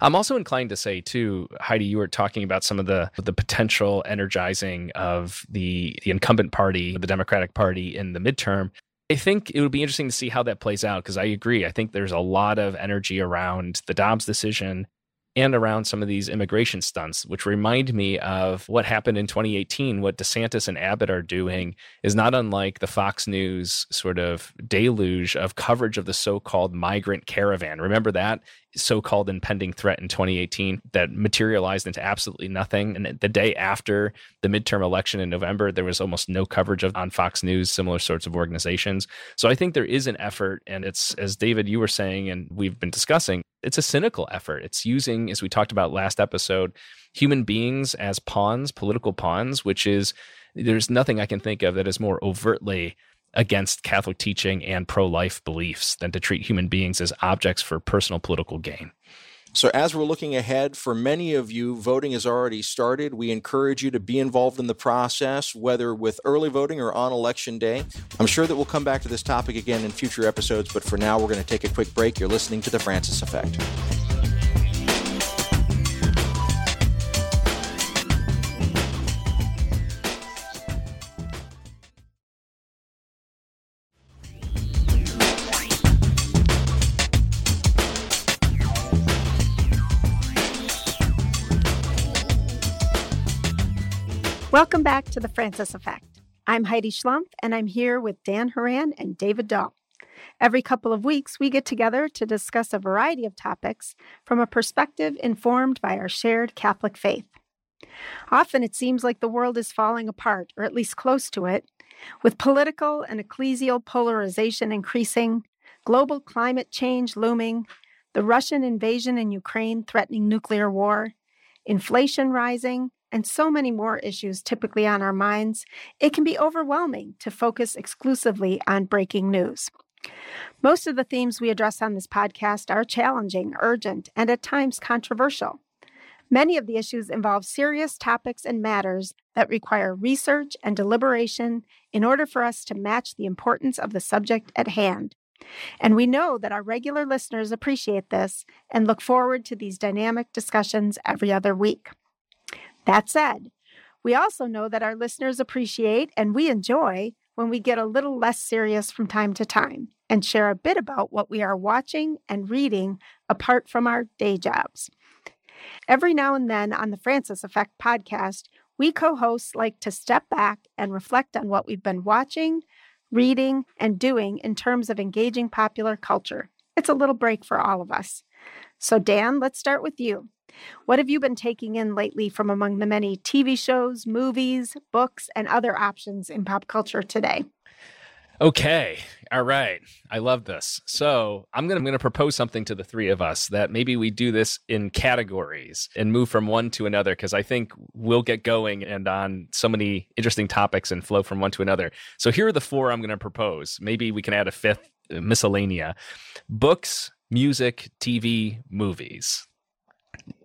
[SPEAKER 3] I'm also inclined to say too, Heidi, you were talking about some of the the potential energizing of the the incumbent party, the Democratic Party in the midterm. I think it would be interesting to see how that plays out because I agree. I think there's a lot of energy around the Dobbs decision and around some of these immigration stunts, which remind me of what happened in 2018. What DeSantis and Abbott are doing is not unlike the Fox News sort of deluge of coverage of the so called migrant caravan. Remember that? So-called impending threat in 2018 that materialized into absolutely nothing. And the day after the midterm election in November there was almost no coverage of on Fox News similar sorts of organizations. So I think there is an effort and it's as David you were saying and we've been discussing it's a cynical effort. It's using as we talked about last episode human beings as pawns political pawns which is there's nothing I can think of that is more overtly against Catholic teaching and pro life beliefs than to treat human beings as objects for personal political gain.
[SPEAKER 1] So, as we're looking ahead, for many of you, voting has already started. We encourage you to be involved in the process, whether with early voting or on election day. I'm sure that we'll come back to this topic again in future episodes, but for now, we're going to take a quick break. You're listening to The Francis Effect.
[SPEAKER 2] Welcome back to the Francis Effect. I'm Heidi Schlumpf, and I'm here with Dan Horan and David Dault. Every couple of weeks, we get together to discuss a variety of topics from a perspective informed by our shared Catholic faith. Often it seems like the world is falling apart, or at least close to it, with political and ecclesial polarization increasing, global climate change looming, the Russian invasion in Ukraine threatening nuclear war, inflation rising, and so many more issues typically on our minds, it can be overwhelming to focus exclusively on breaking news. Most of the themes we address on this podcast are challenging, urgent, and at times controversial. Many of the issues involve serious topics and matters that require research and deliberation in order for us to match the importance of the subject at hand. And we know that our regular listeners appreciate this and look forward to these dynamic discussions every other week. That said, we also know that our listeners appreciate and we enjoy when we get a little less serious from time to time and share a bit about what we are watching and reading apart from our day jobs. Every now and then on the Francis Effect podcast, we co hosts like to step back and reflect on what we've been watching, reading, and doing in terms of engaging popular culture. It's a little break for all of us. So, Dan, let's start with you. What have you been taking in lately from among the many TV shows, movies, books, and other options in pop culture today?
[SPEAKER 3] Okay. All right. I love this. So I'm gonna I'm gonna propose something to the three of us that maybe we do this in categories and move from one to another because I think we'll get going and on so many interesting topics and flow from one to another. So here are the four I'm gonna propose. Maybe we can add a fifth uh, miscellanea: books, music, TV, movies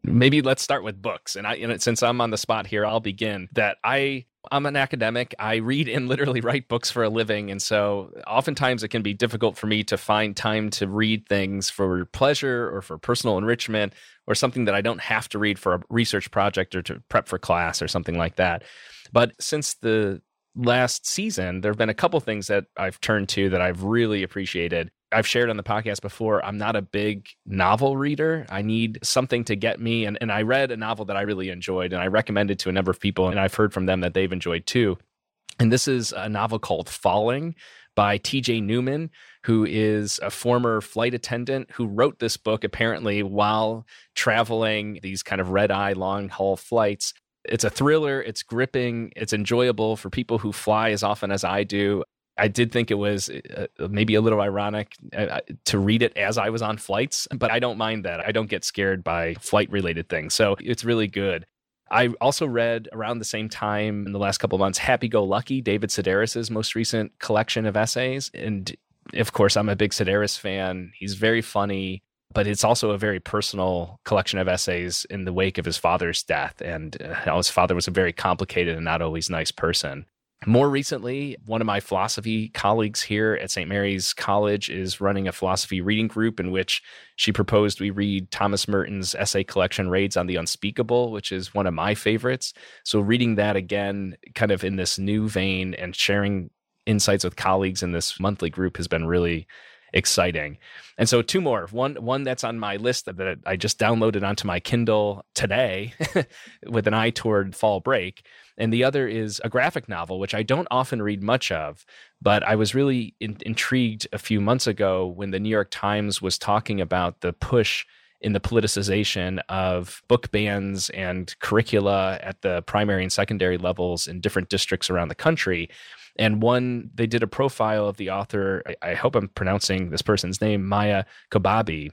[SPEAKER 3] maybe let's start with books. And i know, since i'm on the spot here i'll begin that i i'm an academic. I read and literally write books for a living. And so oftentimes it can be difficult for me to find time to read things for pleasure or for personal enrichment or something that i don't have to read for a research project or to prep for class or something like that. But since the last season there have been a couple things that i've turned to that i've really appreciated I've shared on the podcast before, I'm not a big novel reader. I need something to get me. And, and I read a novel that I really enjoyed and I recommended to a number of people, and I've heard from them that they've enjoyed too. And this is a novel called Falling by TJ Newman, who is a former flight attendant who wrote this book apparently while traveling these kind of red eye long haul flights. It's a thriller, it's gripping, it's enjoyable for people who fly as often as I do. I did think it was uh, maybe a little ironic uh, to read it as I was on flights, but I don't mind that. I don't get scared by flight related things. So it's really good. I also read around the same time in the last couple months Happy Go Lucky, David Sedaris's most recent collection of essays. And of course, I'm a big Sedaris fan. He's very funny, but it's also a very personal collection of essays in the wake of his father's death. And uh, his father was a very complicated and not always nice person. More recently, one of my philosophy colleagues here at St. Mary's College is running a philosophy reading group in which she proposed we read Thomas Merton's essay collection Raids on the Unspeakable, which is one of my favorites. So, reading that again, kind of in this new vein and sharing insights with colleagues in this monthly group has been really exciting. And so two more. One one that's on my list that I just downloaded onto my Kindle today with an eye toward fall break. And the other is a graphic novel, which I don't often read much of, but I was really in, intrigued a few months ago when the New York Times was talking about the push in the politicization of book bans and curricula at the primary and secondary levels in different districts around the country. And one, they did a profile of the author. I, I hope I'm pronouncing this person's name, Maia Kobabe,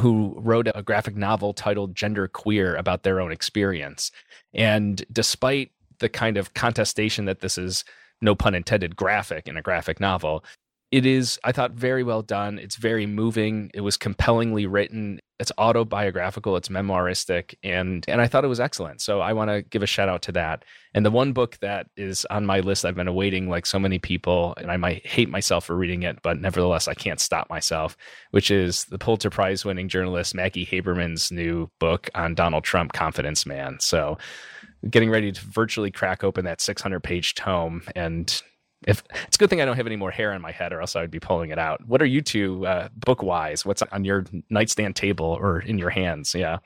[SPEAKER 3] who wrote a graphic novel titled Gender Queer about their own experience. And despite the kind of contestation that this is, no pun intended, graphic in a graphic novel, it is, I thought, very well done. It's very moving. It was compellingly written. It's autobiographical. It's memoiristic, and and I thought it was excellent. So I want to give a shout out to that. And the one book that is on my list, I've been awaiting like so many people, and I might hate myself for reading it, but nevertheless, I can't stop myself. Which is the Pulitzer Prize winning journalist Maggie Haberman's new book on Donald Trump, Confidence Man. So getting ready to virtually crack open that 600 page tome and if it's a good thing I don't have any more hair on my head, or else I would be pulling it out. What are you two uh, book wise? What's on your nightstand table or in your hands? Yeah.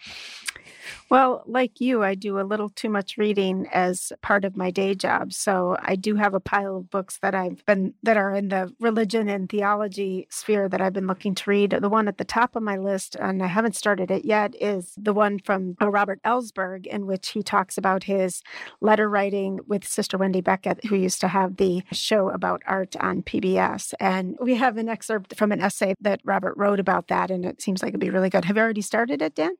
[SPEAKER 2] Well, like you, I do a little too much reading as part of my day job. So I do have a pile of books that I've been that are in the religion and theology sphere that I've been looking to read. The one at the top of my list, and I haven't started it yet, is the one from uh, Robert Ellsberg, in which he talks about his letter writing with Sister Wendy Beckett, who used to have the show about art on PBS. And we have an excerpt from an essay that Robert wrote about that, and it seems like it'd be really good. Have you already started it, Dan?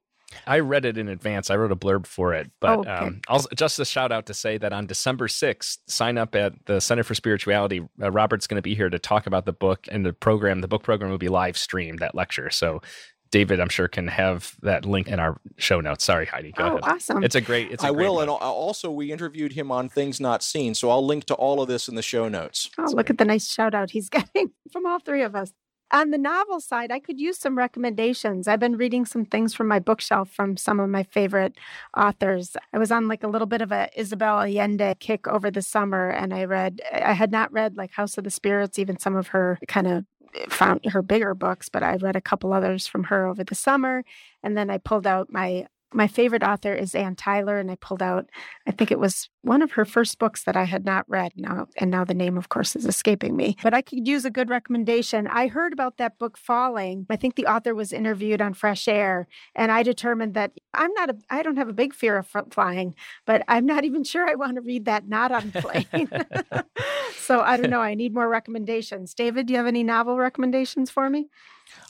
[SPEAKER 3] I read it in advance. I wrote a blurb for it, but
[SPEAKER 2] oh, okay. um,
[SPEAKER 3] also just a shout out to say that on December 6th, sign up at the Center for Spirituality. Uh, Robert's going to be here to talk about the book and the program. The book program will be live streamed, that lecture. So David, I'm sure, can have that link in our show notes. Sorry, Heidi. Go
[SPEAKER 2] oh,
[SPEAKER 3] ahead.
[SPEAKER 2] awesome!
[SPEAKER 3] It's a great. It's a
[SPEAKER 1] I
[SPEAKER 3] great
[SPEAKER 1] will,
[SPEAKER 3] book.
[SPEAKER 1] and also we interviewed him on Things Not Seen, so I'll link to all of this in the show notes.
[SPEAKER 2] Oh, look at the nice shout out he's getting from all three of us. On the novel side, I could use some recommendations. I've been reading some things from my bookshelf from some of my favorite authors. I was on like a little bit of a Isabel Allende kick over the summer, and I read, I had not read like House of the Spirits, even some of her kind of eh, found her bigger books, but I read a couple others from her over the summer. And then I pulled out my my favorite author is Anne Tyler, and I pulled out, I think it was one of her first books that I had not read. Now, and now the name, of course, is escaping me. But I could use a good recommendation. I heard about that book Falling. I think the author was interviewed on Fresh Air, and I determined that I'm not a, I don't have a big fear of flying, but I'm not even sure I want to read that not on plane. so I don't know. I need more recommendations. David, do you have any novel recommendations for me?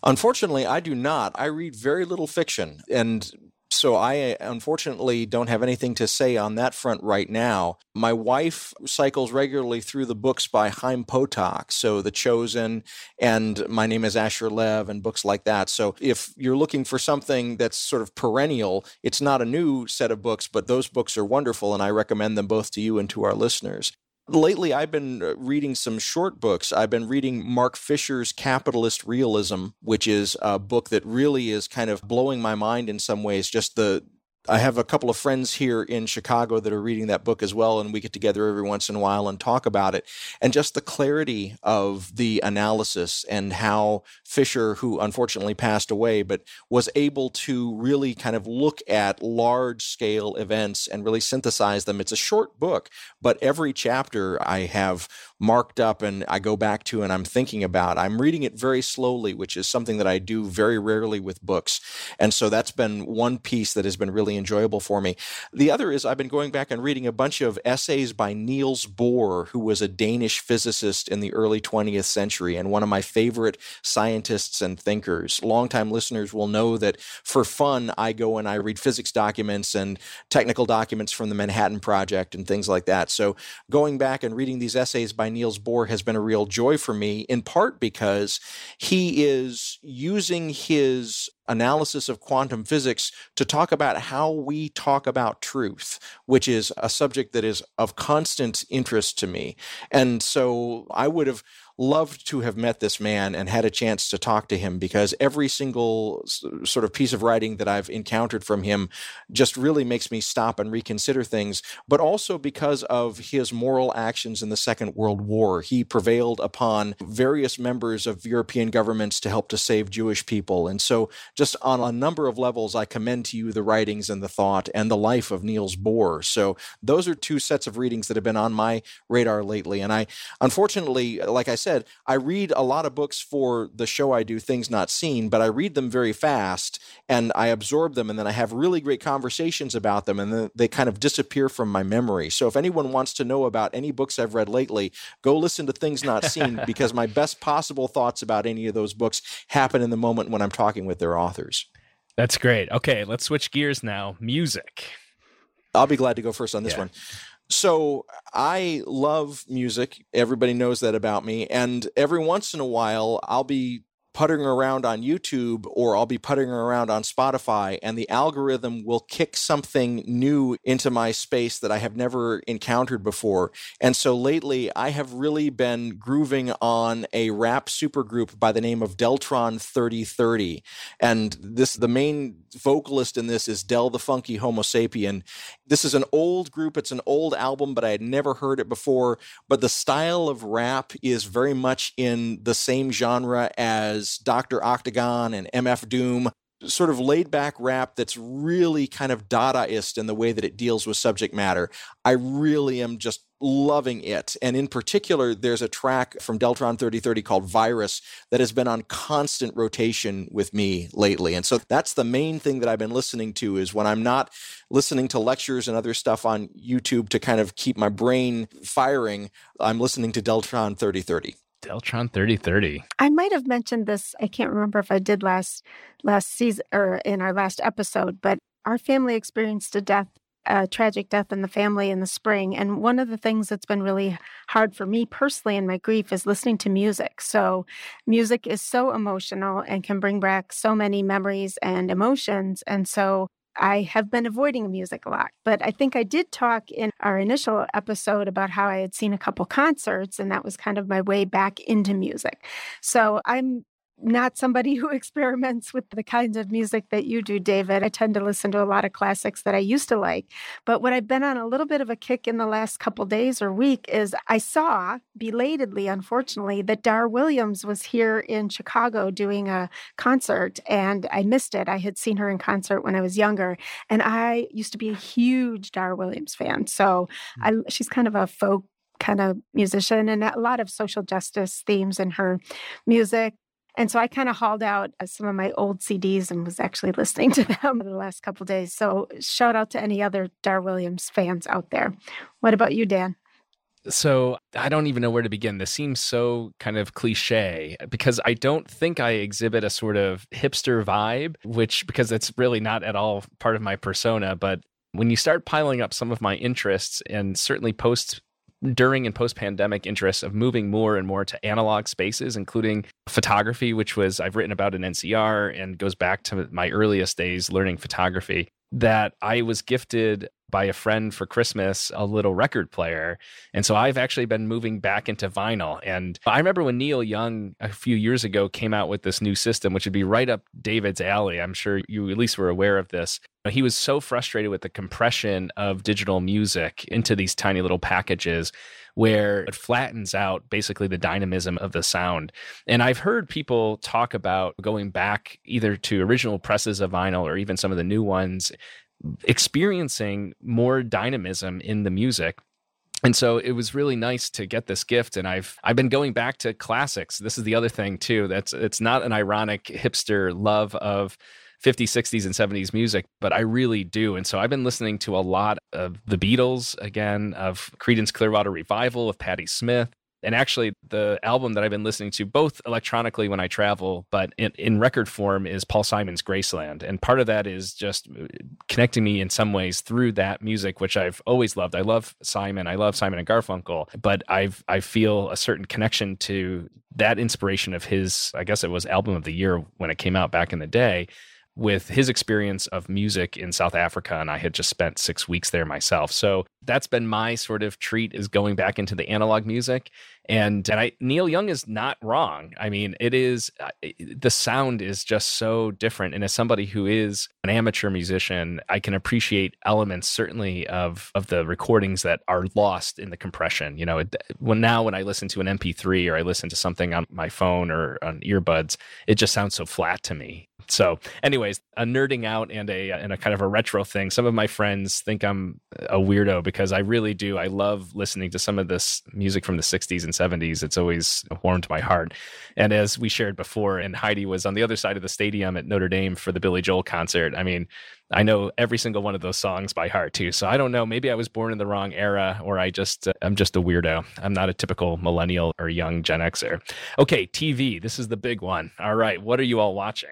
[SPEAKER 1] Unfortunately, I do not. I read very little fiction, and so I eh, unfortunately don't have anything to say on that front right now. My wife cycles regularly through the books by Chaim Potok, so The Chosen and My Name is Asher Lev and books like that. So if you're looking for something that's sort of perennial, it's not a new set of books, but those books are wonderful and I recommend them both to you and to our listeners. Lately, I've been uh, reading some short books. I've been reading Mark Fisher's Capitalist Realism, which is a book that really is kind of blowing my mind in some ways. Just the I have a couple of friends here in Chicago that are reading that book as well, and we get together every once in a while and talk about it. And just the clarity of the analysis and how Fisher, who unfortunately passed away, but was able to really kind of look at large scale events and really synthesize them. It's a short book, but every chapter I have marked up and I go back to and I'm thinking about. I'm reading it very slowly, which is something that I do very rarely with books. And so that's been one piece that has been really enjoyable for me. The other is I've been going back and reading a bunch of essays by Niels Bohr, who was a Danish physicist in the early 20th century and one of my favorite scientists and thinkers. Longtime listeners will know that for fun, I go and I read physics documents and technical documents from the Manhattan Project and things like that. So going back and reading these essays by by Niels Bohr has been a real joy for me, in part because he is using his analysis of quantum physics to talk about how we talk about truth, which is a subject that is of constant interest to me. And so I would have loved to have met this man and had a chance to talk to him because every single sort of piece of writing that I've encountered from him just really makes me stop and reconsider things, but also because of his moral actions in the Second World War. He prevailed upon various members of European governments to help to save Jewish people. And so, just on a number of levels, I commend to you the writings and the thought and the life of Niels Bohr. So, those are two sets of readings that have been on my radar lately. And I, unfortunately, like I said, said, I read a lot of books for the show I do, Things Not Seen, but I read them very fast and I absorb them and then I have really great conversations about them and then they kind of disappear from my memory. So if anyone wants to know about any books I've read lately, go listen to Things Not Seen because my best possible thoughts about any of those books happen in the moment when I'm talking with their authors.
[SPEAKER 3] That's great. Okay, let's switch gears now. Music.
[SPEAKER 1] I'll be glad to go first on this yeah. one. So I love music. Everybody knows that about me. And every once in a while, I'll be puttering around on YouTube or I'll be puttering around on Spotify, and the algorithm will kick something new into my space that I have never encountered before. And so lately, I have really been grooving on a rap supergroup by the name of Deltron 3030. And this, the main vocalist in this is Del the Funky Homo Sapien. This is an old group, it's an old album, but I had never heard it before. But the style of rap is very much in the same genre as Dr. Octagon and MF Doom, sort of laid back rap that's really kind of Dadaist in the way that it deals with subject matter. I really am just loving it. And in particular, there's a track from Deltron 3030 called Virus that has been on constant rotation with me lately. And so that's the main thing that I've been listening to is when I'm not listening to lectures and other stuff on YouTube to kind of keep my brain firing, I'm listening to Deltron 3030.
[SPEAKER 3] Deltron 3030.
[SPEAKER 2] I might have mentioned this. I can't remember if I did last last season or in our last episode, but our family experienced a death, a tragic death in the family in the spring. And one of the things that's been really hard for me personally in my grief is listening to music. So music is so emotional and can bring back so many memories and emotions. And so I have been avoiding music a lot, but I think I did talk in our initial episode about how I had seen a couple concerts, and that was kind of my way back into music. So I'm not somebody who experiments with the kinds of music that you do, David. I tend to listen to a lot of classics that I used to like. But what I've been on a little bit of a kick in the last couple days or week is I saw, belatedly, unfortunately, that Dar Williams was here in Chicago doing a concert and I missed it. I had seen her in concert when I was younger. And I used to be a huge Dar Williams fan. So hmm. I, she's kind of a folk kind of musician and a lot of social justice themes in her music. And so I kind of hauled out uh, some of my old CDs and was actually listening to them the last couple days. So shout out to any other Dar Williams fans out there. What about you, Dan?
[SPEAKER 3] So I don't even know where to begin. This seems so kind of cliche because I don't think I exhibit a sort of hipster vibe, which because it's really not at all part of my persona. But when you start piling up some of my interests and certainly post during and post pandemic interests of moving more and more to analog spaces, including photography, which was I've written about in NCR and goes back to my earliest days learning photography. That I was gifted by a friend for Christmas a little record player. And so I've actually been moving back into vinyl. And I remember when Neil Young a few years ago came out with this new system, which would be right up David's alley. I'm sure you at least were aware of this. He was so frustrated with the compression of digital music into these tiny little packages where it flattens out basically the dynamism of the sound. And I've heard people talk about going back either to original presses of vinyl or even some of the new ones, experiencing more dynamism in the music. And so it was really nice to get this gift and I've I've been going back to classics. This is the other thing too. That's it's not an ironic hipster love of 50s, 60s, and 70s music, but I really do. And so I've been listening to a lot of the Beatles again, of Creedence Clearwater Revival, of Patti Smith. And actually, the album that I've been listening to, both electronically when I travel, but in, in record form, is Paul Simon's Graceland. And part of that is just uh, connecting me in some ways through that music, which I've always loved. I love Simon, I love Simon and Garfunkel, but I've I feel a certain connection to that inspiration of his. I guess it was album of the year when it came out back in the day with his experience of music in South Africa, and I had just spent six weeks there myself. So that's been my sort of treat is going back into the analog music. And, and I, Neil Young is not wrong. I mean, it is, uh, the sound is just so different. And as somebody who is an amateur musician, I can appreciate elements certainly of, of the recordings that are lost in the compression. You know, it, when now when I listen to an MP3 or I listen to something on my phone or on earbuds, it just sounds so flat to me. So, anyways, a nerding out and a and a kind of a retro thing. Some of my friends think I'm a weirdo because I really do. I love listening to some of this music from the 60s and 70s. It's always warmed my heart. And as we shared before, and Heidi was on the other side of the stadium at Notre Dame for the Billy Joel concert. I mean, I know every single one of those songs by heart too. So I don't know. Maybe I was born in the wrong era, or I just uh, I'm just a weirdo. I'm not a typical millennial or young Gen Xer. Okay, TV. This is the big one. All right, what are you all watching?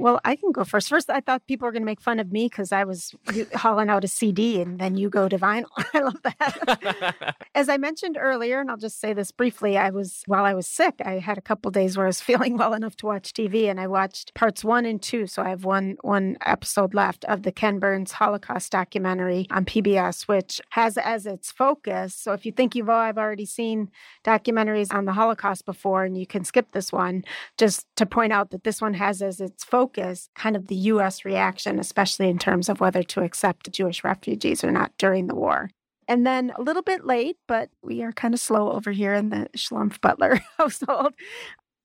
[SPEAKER 2] Well, I can go first. First, I thought people were going to make fun of me because I was hauling out a CD and then you go to vinyl. I love that. As I mentioned earlier, and I'll just say this briefly, I was, while I was sick, I had a couple days where I was feeling well enough to watch TV and I watched parts one and two. So I have one, one episode left of the Ken Burns Holocaust documentary on PBS, which has as its focus. So if you think you've, oh, I've already seen documentaries on the Holocaust before and you can skip this one, just to point out that this one has as its focus focus kind of the U.S. reaction, especially in terms of whether to accept Jewish refugees or not during the war. And then a little bit late, but we are kind of slow over here in the Schlumpf Butler household.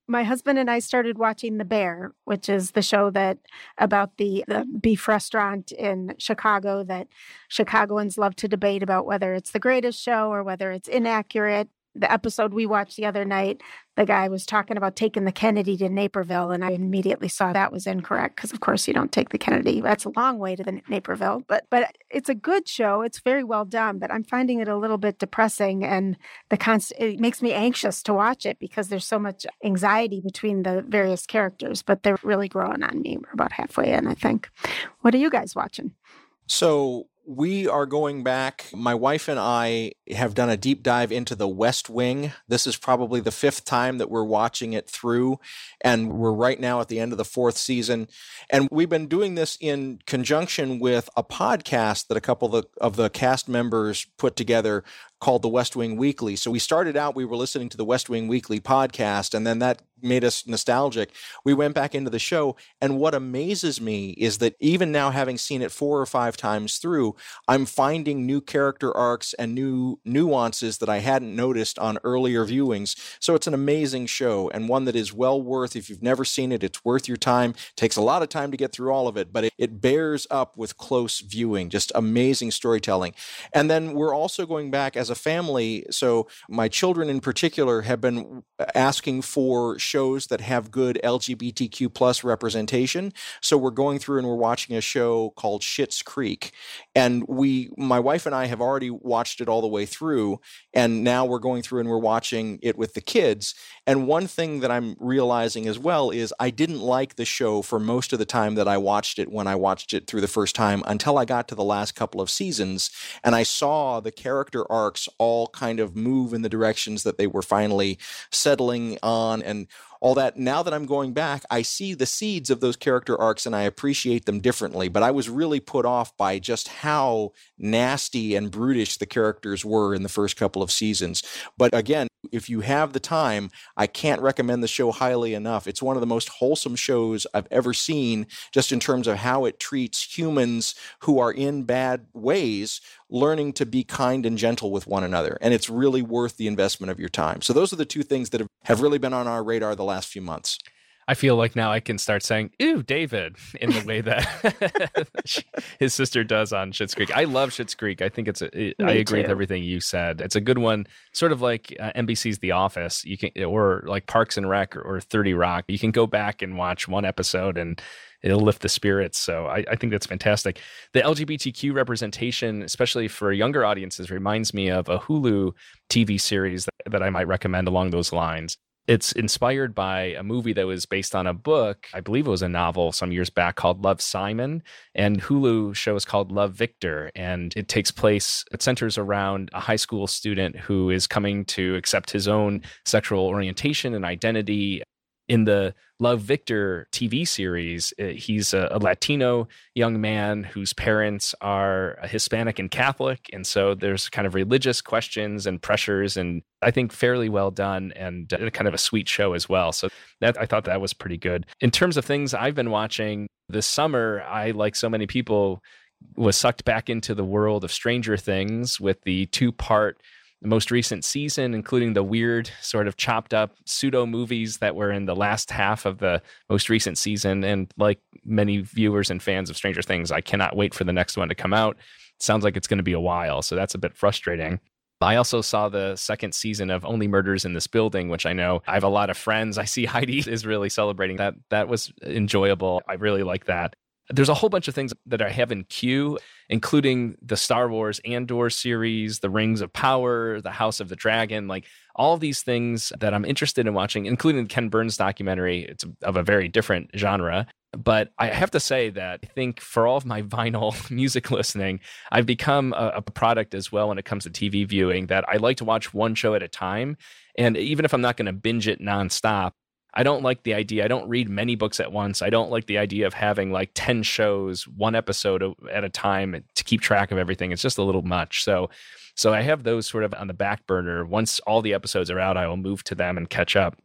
[SPEAKER 2] My husband and I started watching The Bear, which is the show that about the, the beef restaurant in Chicago that Chicagoans love to debate about whether it's the greatest show or whether it's inaccurate the episode we watched the other night, the guy was talking about taking the Kennedy to Naperville, and I immediately saw that was incorrect because, of course, you don't take the Kennedy. That's a long way to the Naperville, but but it's a good show. It's very well done, but I'm finding it a little bit depressing, and the const- it makes me anxious to watch it because there's so much anxiety between the various characters. But they're really growing on me. We're about halfway in, I think. What are you guys watching?
[SPEAKER 1] So we are going back. My wife and I have done a deep dive into the West Wing. This is probably the fifth time that we're watching it through, and we're right now at the end of the fourth season. And we've been doing this in conjunction with a podcast that a couple of the, of the cast members put together called the West Wing Weekly. So we started out, we were listening to the West Wing Weekly podcast, and then that made us nostalgic. We went back into the show, and what amazes me is that even now, having seen it four or five times through, I'm finding new character arcs and new nuances that I hadn't noticed on earlier viewings. So it's an amazing show and one that is well worth, if you've never seen it, it's worth your time. It takes a lot of time to get through all of it, but it, it bears up with close viewing. Just amazing storytelling. And then we're also going back as a family. So my children in particular have been asking for shows that have good LGBTQ plus representation. So we're going through and we're watching a show called Schitt's Creek. And we, my wife and I have already watched it all the way through. And now we're going through and we're watching it with the kids. And one thing that I'm realizing as well is I didn't like the show for most of the time that I watched it when I watched it through the first time until I got to the last couple of seasons and I saw the character arc all kind of move in the directions that they were finally settling on and all that. Now that I'm going back, I see the seeds of those character arcs and I appreciate them differently. But I was really put off by just how nasty and brutish the characters were in the first couple of seasons. But again, if you have the time, I can't recommend the show highly enough. It's one of the most wholesome shows I've ever seen, just in terms of how it treats humans who are in bad ways, learning to be kind and gentle with one another. And it's really worth the investment of your time. So, those are the two things that have really been on our radar the last few months.
[SPEAKER 3] I feel like now I can start saying "Ooh, David" in the way that his sister does on Schitt's Creek. I love Schitt's Creek. I think it's a. It, I agree too. with everything you said. It's a good one, sort of like uh, NBC's The Office. You can, or like Parks and Rec or, or Thirty Rock. You can go back and watch one episode and it'll lift the spirits. So I, I, think that's fantastic. The LGBTQ representation, especially for younger audiences, reminds me of a Hulu TV series that, that I might recommend along those lines. It's inspired by a movie that was based on a book. I believe it was a novel some years back called Love Simon. And Hulu show is called Love Victor. And it takes place, it centers around a high school student who is coming to accept his own sexual orientation and identity in the Love Victor TV series, uh, he's a, a, Latino young man whose parents are Hispanic and Catholic. And so there's kind of religious questions and pressures, and I think fairly well done and uh, kind of a sweet show as well. So that I thought that was pretty good. In terms of things I've been watching this summer, I, like so many people, was sucked back into the world of Stranger Things with the two part the most recent season, including the weird, sort of chopped up pseudo movies that were in the last half of the most recent season. And like many viewers and fans of Stranger Things, I cannot wait for the next one to come out. It sounds like it's going to be a while, so that's a bit frustrating. I also saw the second season of Only Murders in This Building, which I know I have a lot of friends. I see Heidi is really celebrating that. That was enjoyable. I really like that. There's a whole bunch of things that I have in queue, including the Star Wars Andor series, the Rings of Power, the House of the Dragon, like all these things that I'm interested in watching, including the Ken Burns documentary. It's of a very different genre. But I have to say that I think for all of my vinyl music listening, I've become a, a product as well when it comes to TV viewing that I like to watch one show at a time. And even if I'm not going to binge it nonstop, I don't like the idea. I don't read many books at once. I don't like the idea of having like 10 shows, one episode at a time to keep track of everything. It's just a little much. So, so I have those sort of on the back burner. Once all the episodes are out, I will move to them and catch up.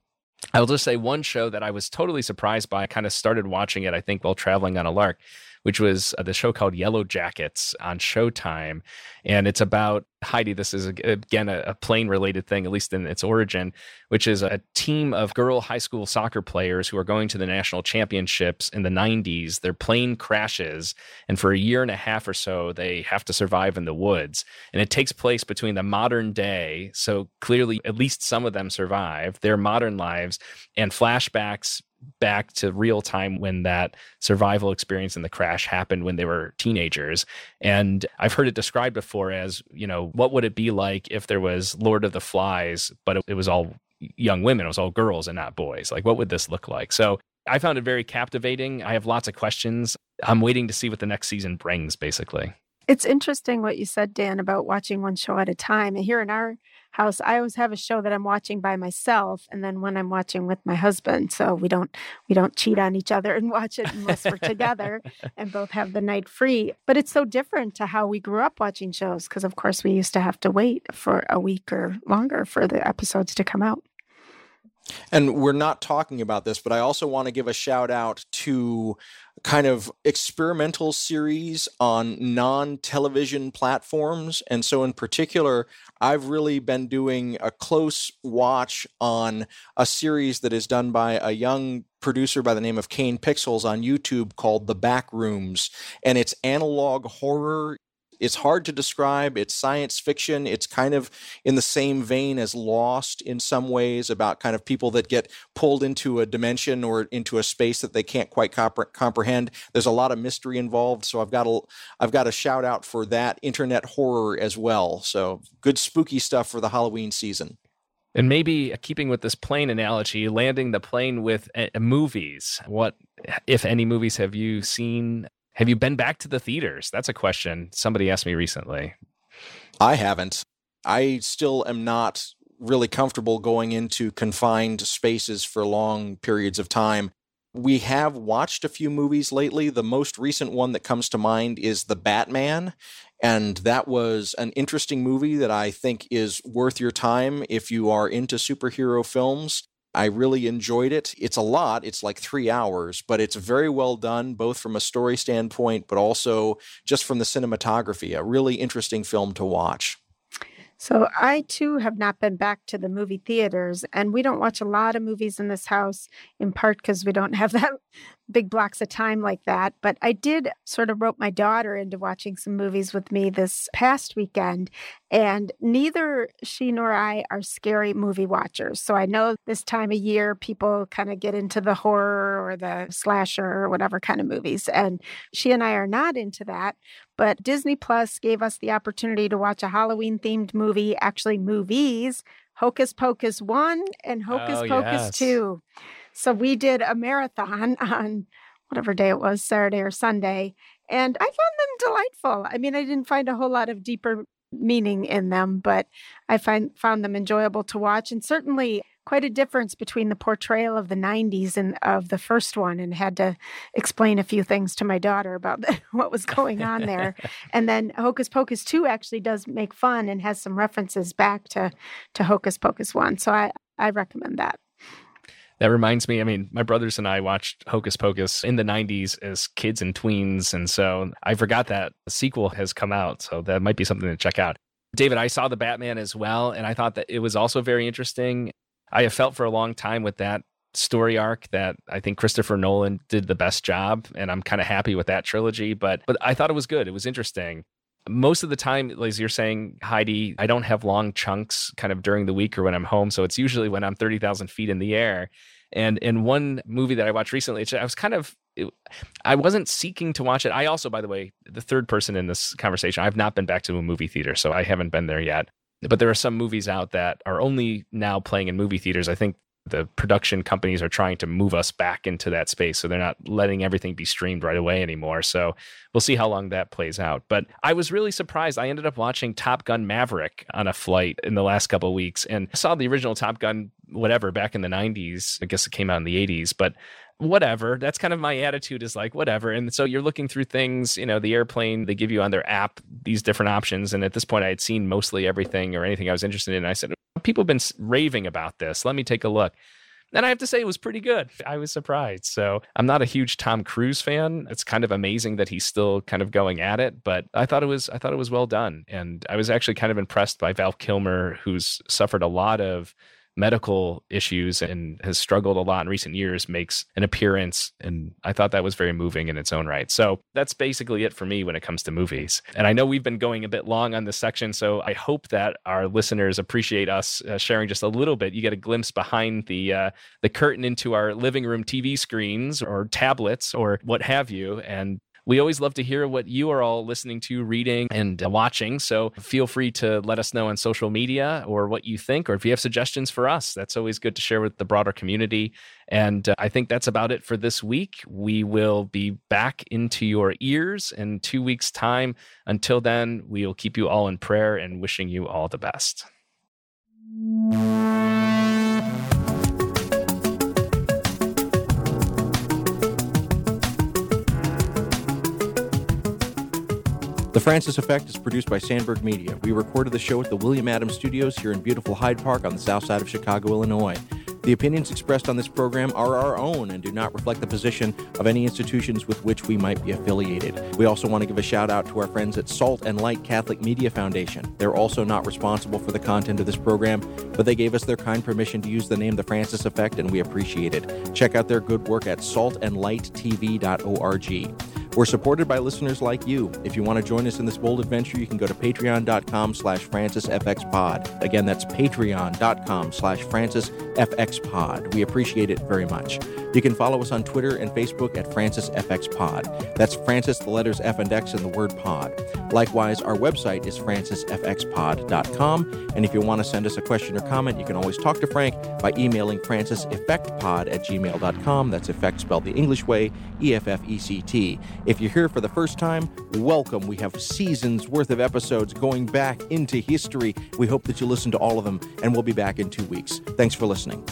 [SPEAKER 3] I'll just say one show that I was totally surprised by. I kind of started watching it, I think, while traveling on a lark, which was uh, the show called Yellow Jackets on Showtime. And it's about Heidi, this is again a, a plane related thing, at least in its origin, which is a team of girl high school soccer players who are going to the national championships in the 90s. Their plane crashes, and for a year and a half or so, they have to survive in the woods. And it takes place between the modern day, so clearly at least some of them survive, their modern lives, and flashbacks back to real time when that survival experience and the crash happened when they were teenagers. And I've heard it described before as, you know, what would it be like if there was Lord of the Flies, but it, it was all young women, it was all girls and not boys? Like, what would this look like? So I found it very captivating. I have lots of questions. I'm waiting to see what the next season brings, basically.
[SPEAKER 2] It's interesting what you said, Dan, about watching one show at a time. And here in our house, I always have a show that I'm watching by myself, and then when I'm watching with my husband, so we don't we don't cheat on each other and watch it unless we're together and both have the night free. But it's so different to how we grew up watching shows because, of course, we used to have to wait for a week or longer for the episodes to come out.
[SPEAKER 1] And we're not talking about this, but I also want to give a shout out to kind of experimental series on non television platforms. And so, in particular, I've really been doing a close watch on a series that is done by a young producer by the name of Kane Pixels on YouTube called The Back Rooms. And it's analog horror it's hard to describe. It's science fiction. It's kind of in the same vein as Lost in some ways about kind of people that get pulled into a dimension or into a space that they can't quite compre- comprehend. There's a lot of mystery involved, so I've got a I've got a shout out for that internet horror as well. So good spooky stuff for the Halloween season.
[SPEAKER 3] And maybe keeping with this plane analogy, landing the plane with uh, movies. What, if any, movies have you seen have you been back to the theaters? That's a question somebody asked me recently.
[SPEAKER 1] I haven't. I still am not really comfortable going into confined spaces for long periods of time. We have watched a few movies lately. The most recent one that comes to mind is The Batman. And that was an interesting movie that I think is worth your time if you are into superhero films. I really enjoyed it. It's a lot, it's like three hours, but it's very well done, both from a story standpoint, but also just from the cinematography. A really interesting film to watch.
[SPEAKER 2] So I too have not been back to the movie theaters, and we don't watch a lot of movies in this house, in part because we don't have that big blocks of time like that. But I did sort of rope my daughter into watching some movies with me this past weekend, and neither she nor I are scary movie watchers. So I know this time of year people kind of get into the horror or the slasher or whatever kind of movies, and she and I are not into that. But Disney Plus gave us the opportunity to watch a Halloween themed movie, actually, movies Hocus Pocus 1 and Hocus
[SPEAKER 3] Oh,
[SPEAKER 2] Pocus
[SPEAKER 3] yes.
[SPEAKER 2] 2. So we did a marathon on whatever day it was, Saturday or Sunday, and I found them delightful. I mean, I didn't find a whole lot of deeper meaning in them, but I find found them enjoyable to watch and certainly quite a difference between the portrayal of the 90s and of the first one and had to explain a few things to my daughter about what was going on there. and then Hocus Pocus 2 actually does make fun and has some references back to to Hocus Pocus 1. So I I recommend that.
[SPEAKER 3] That reminds me, I mean, my brothers and I watched Hocus Pocus in the 90s as kids and tweens. And so I forgot that the sequel has come out. So that might be something to check out. David, I saw the Batman as well. And I thought that it was also very interesting. I have felt for a long time with that story arc that I think Christopher Nolan did the best job. And I'm kind of happy with that trilogy. But, but I thought it was good. It was interesting most of the time, as you're saying, Heidi, I don't have long chunks kind of during the week or when I'm home. So it's usually when I'm 30,000 feet in the air. And in one movie that I watched recently, I was kind of, I wasn't seeking to watch it. I also, by the way, the third person in this conversation, I've not been back to a movie theater, so I haven't been there yet. But there are some movies out that are only now playing in movie theaters. I think the production companies are trying to move us back into that space so they're not letting everything be streamed right away anymore. So we'll see how long that plays out. But i was really surprised. I ended up watching top gun maverick on a flight in the last couple weeks and I saw the original top gun whatever back in the 90s i guess it came out in the 80s but whatever that's kind of my attitude is like whatever and so you're looking through things you know the airplane they give you on their app these different options and at this point i had seen mostly everything or anything i was interested in i said people have been raving about this let me take a look and I have to say, it was pretty good. I was surprised. So I'm not a huge Tom Cruise fan. It's kind of amazing that he's still kind of going at it, but I thought it was I thought it was well done. And I was actually kind of impressed by Val Kilmer, who's suffered a lot of medical issues and has struggled a lot in recent years makes an appearance and I thought that was very moving in its own right. So that's basically it for me when it comes to movies. And I know we've been going a bit long on this section so I hope that our listeners appreciate us uh, sharing just a little bit. You get a glimpse behind the uh, the curtain into our living room TV screens or tablets or what have you and we always love to hear what you are all listening to, reading, and watching. So feel free to let us know on social media or what you think, or if you have suggestions for us. That's always good to share with the broader community. And uh, I think that's about it for this week. We will be back into your ears in two weeks' time. Until then, we will keep you all in prayer and wishing you all the best.
[SPEAKER 1] The Francis Effect is produced by Sandberg Media. We recorded the show at the William Adams Studios here in beautiful Hyde Park on the south side of Chicago, Illinois. The opinions expressed on this program are our own and do not reflect the position of any institutions with which we might be affiliated. We also want to give a shout out to our friends at Salt and Light Catholic Media Foundation. They're also not responsible for the content of this program, but they gave us their kind permission to use the name The Francis Effect, and we appreciate it. Check out their good work at saltandlighttv.org. We're supported by listeners like you. If you want to join us in this bold adventure, you can go to patreon.com slash francisfxpod. Again, that's patreon.com slash francisfxpod. We appreciate it very much. You can follow us on Twitter and Facebook at francisfxpod. That's Francis, the letters F and X, and the word pod. Likewise, our website is francisfxpod.com. And if you want to send us a question or comment, you can always talk to Frank by emailing franciseffectpod at gmail.com. That's effect spelled the English way, E F F E C T. If you're here for the first time, welcome. We have seasons worth of episodes going back into history. We hope that you listen to all of them, and we'll be back in two weeks. Thanks for listening.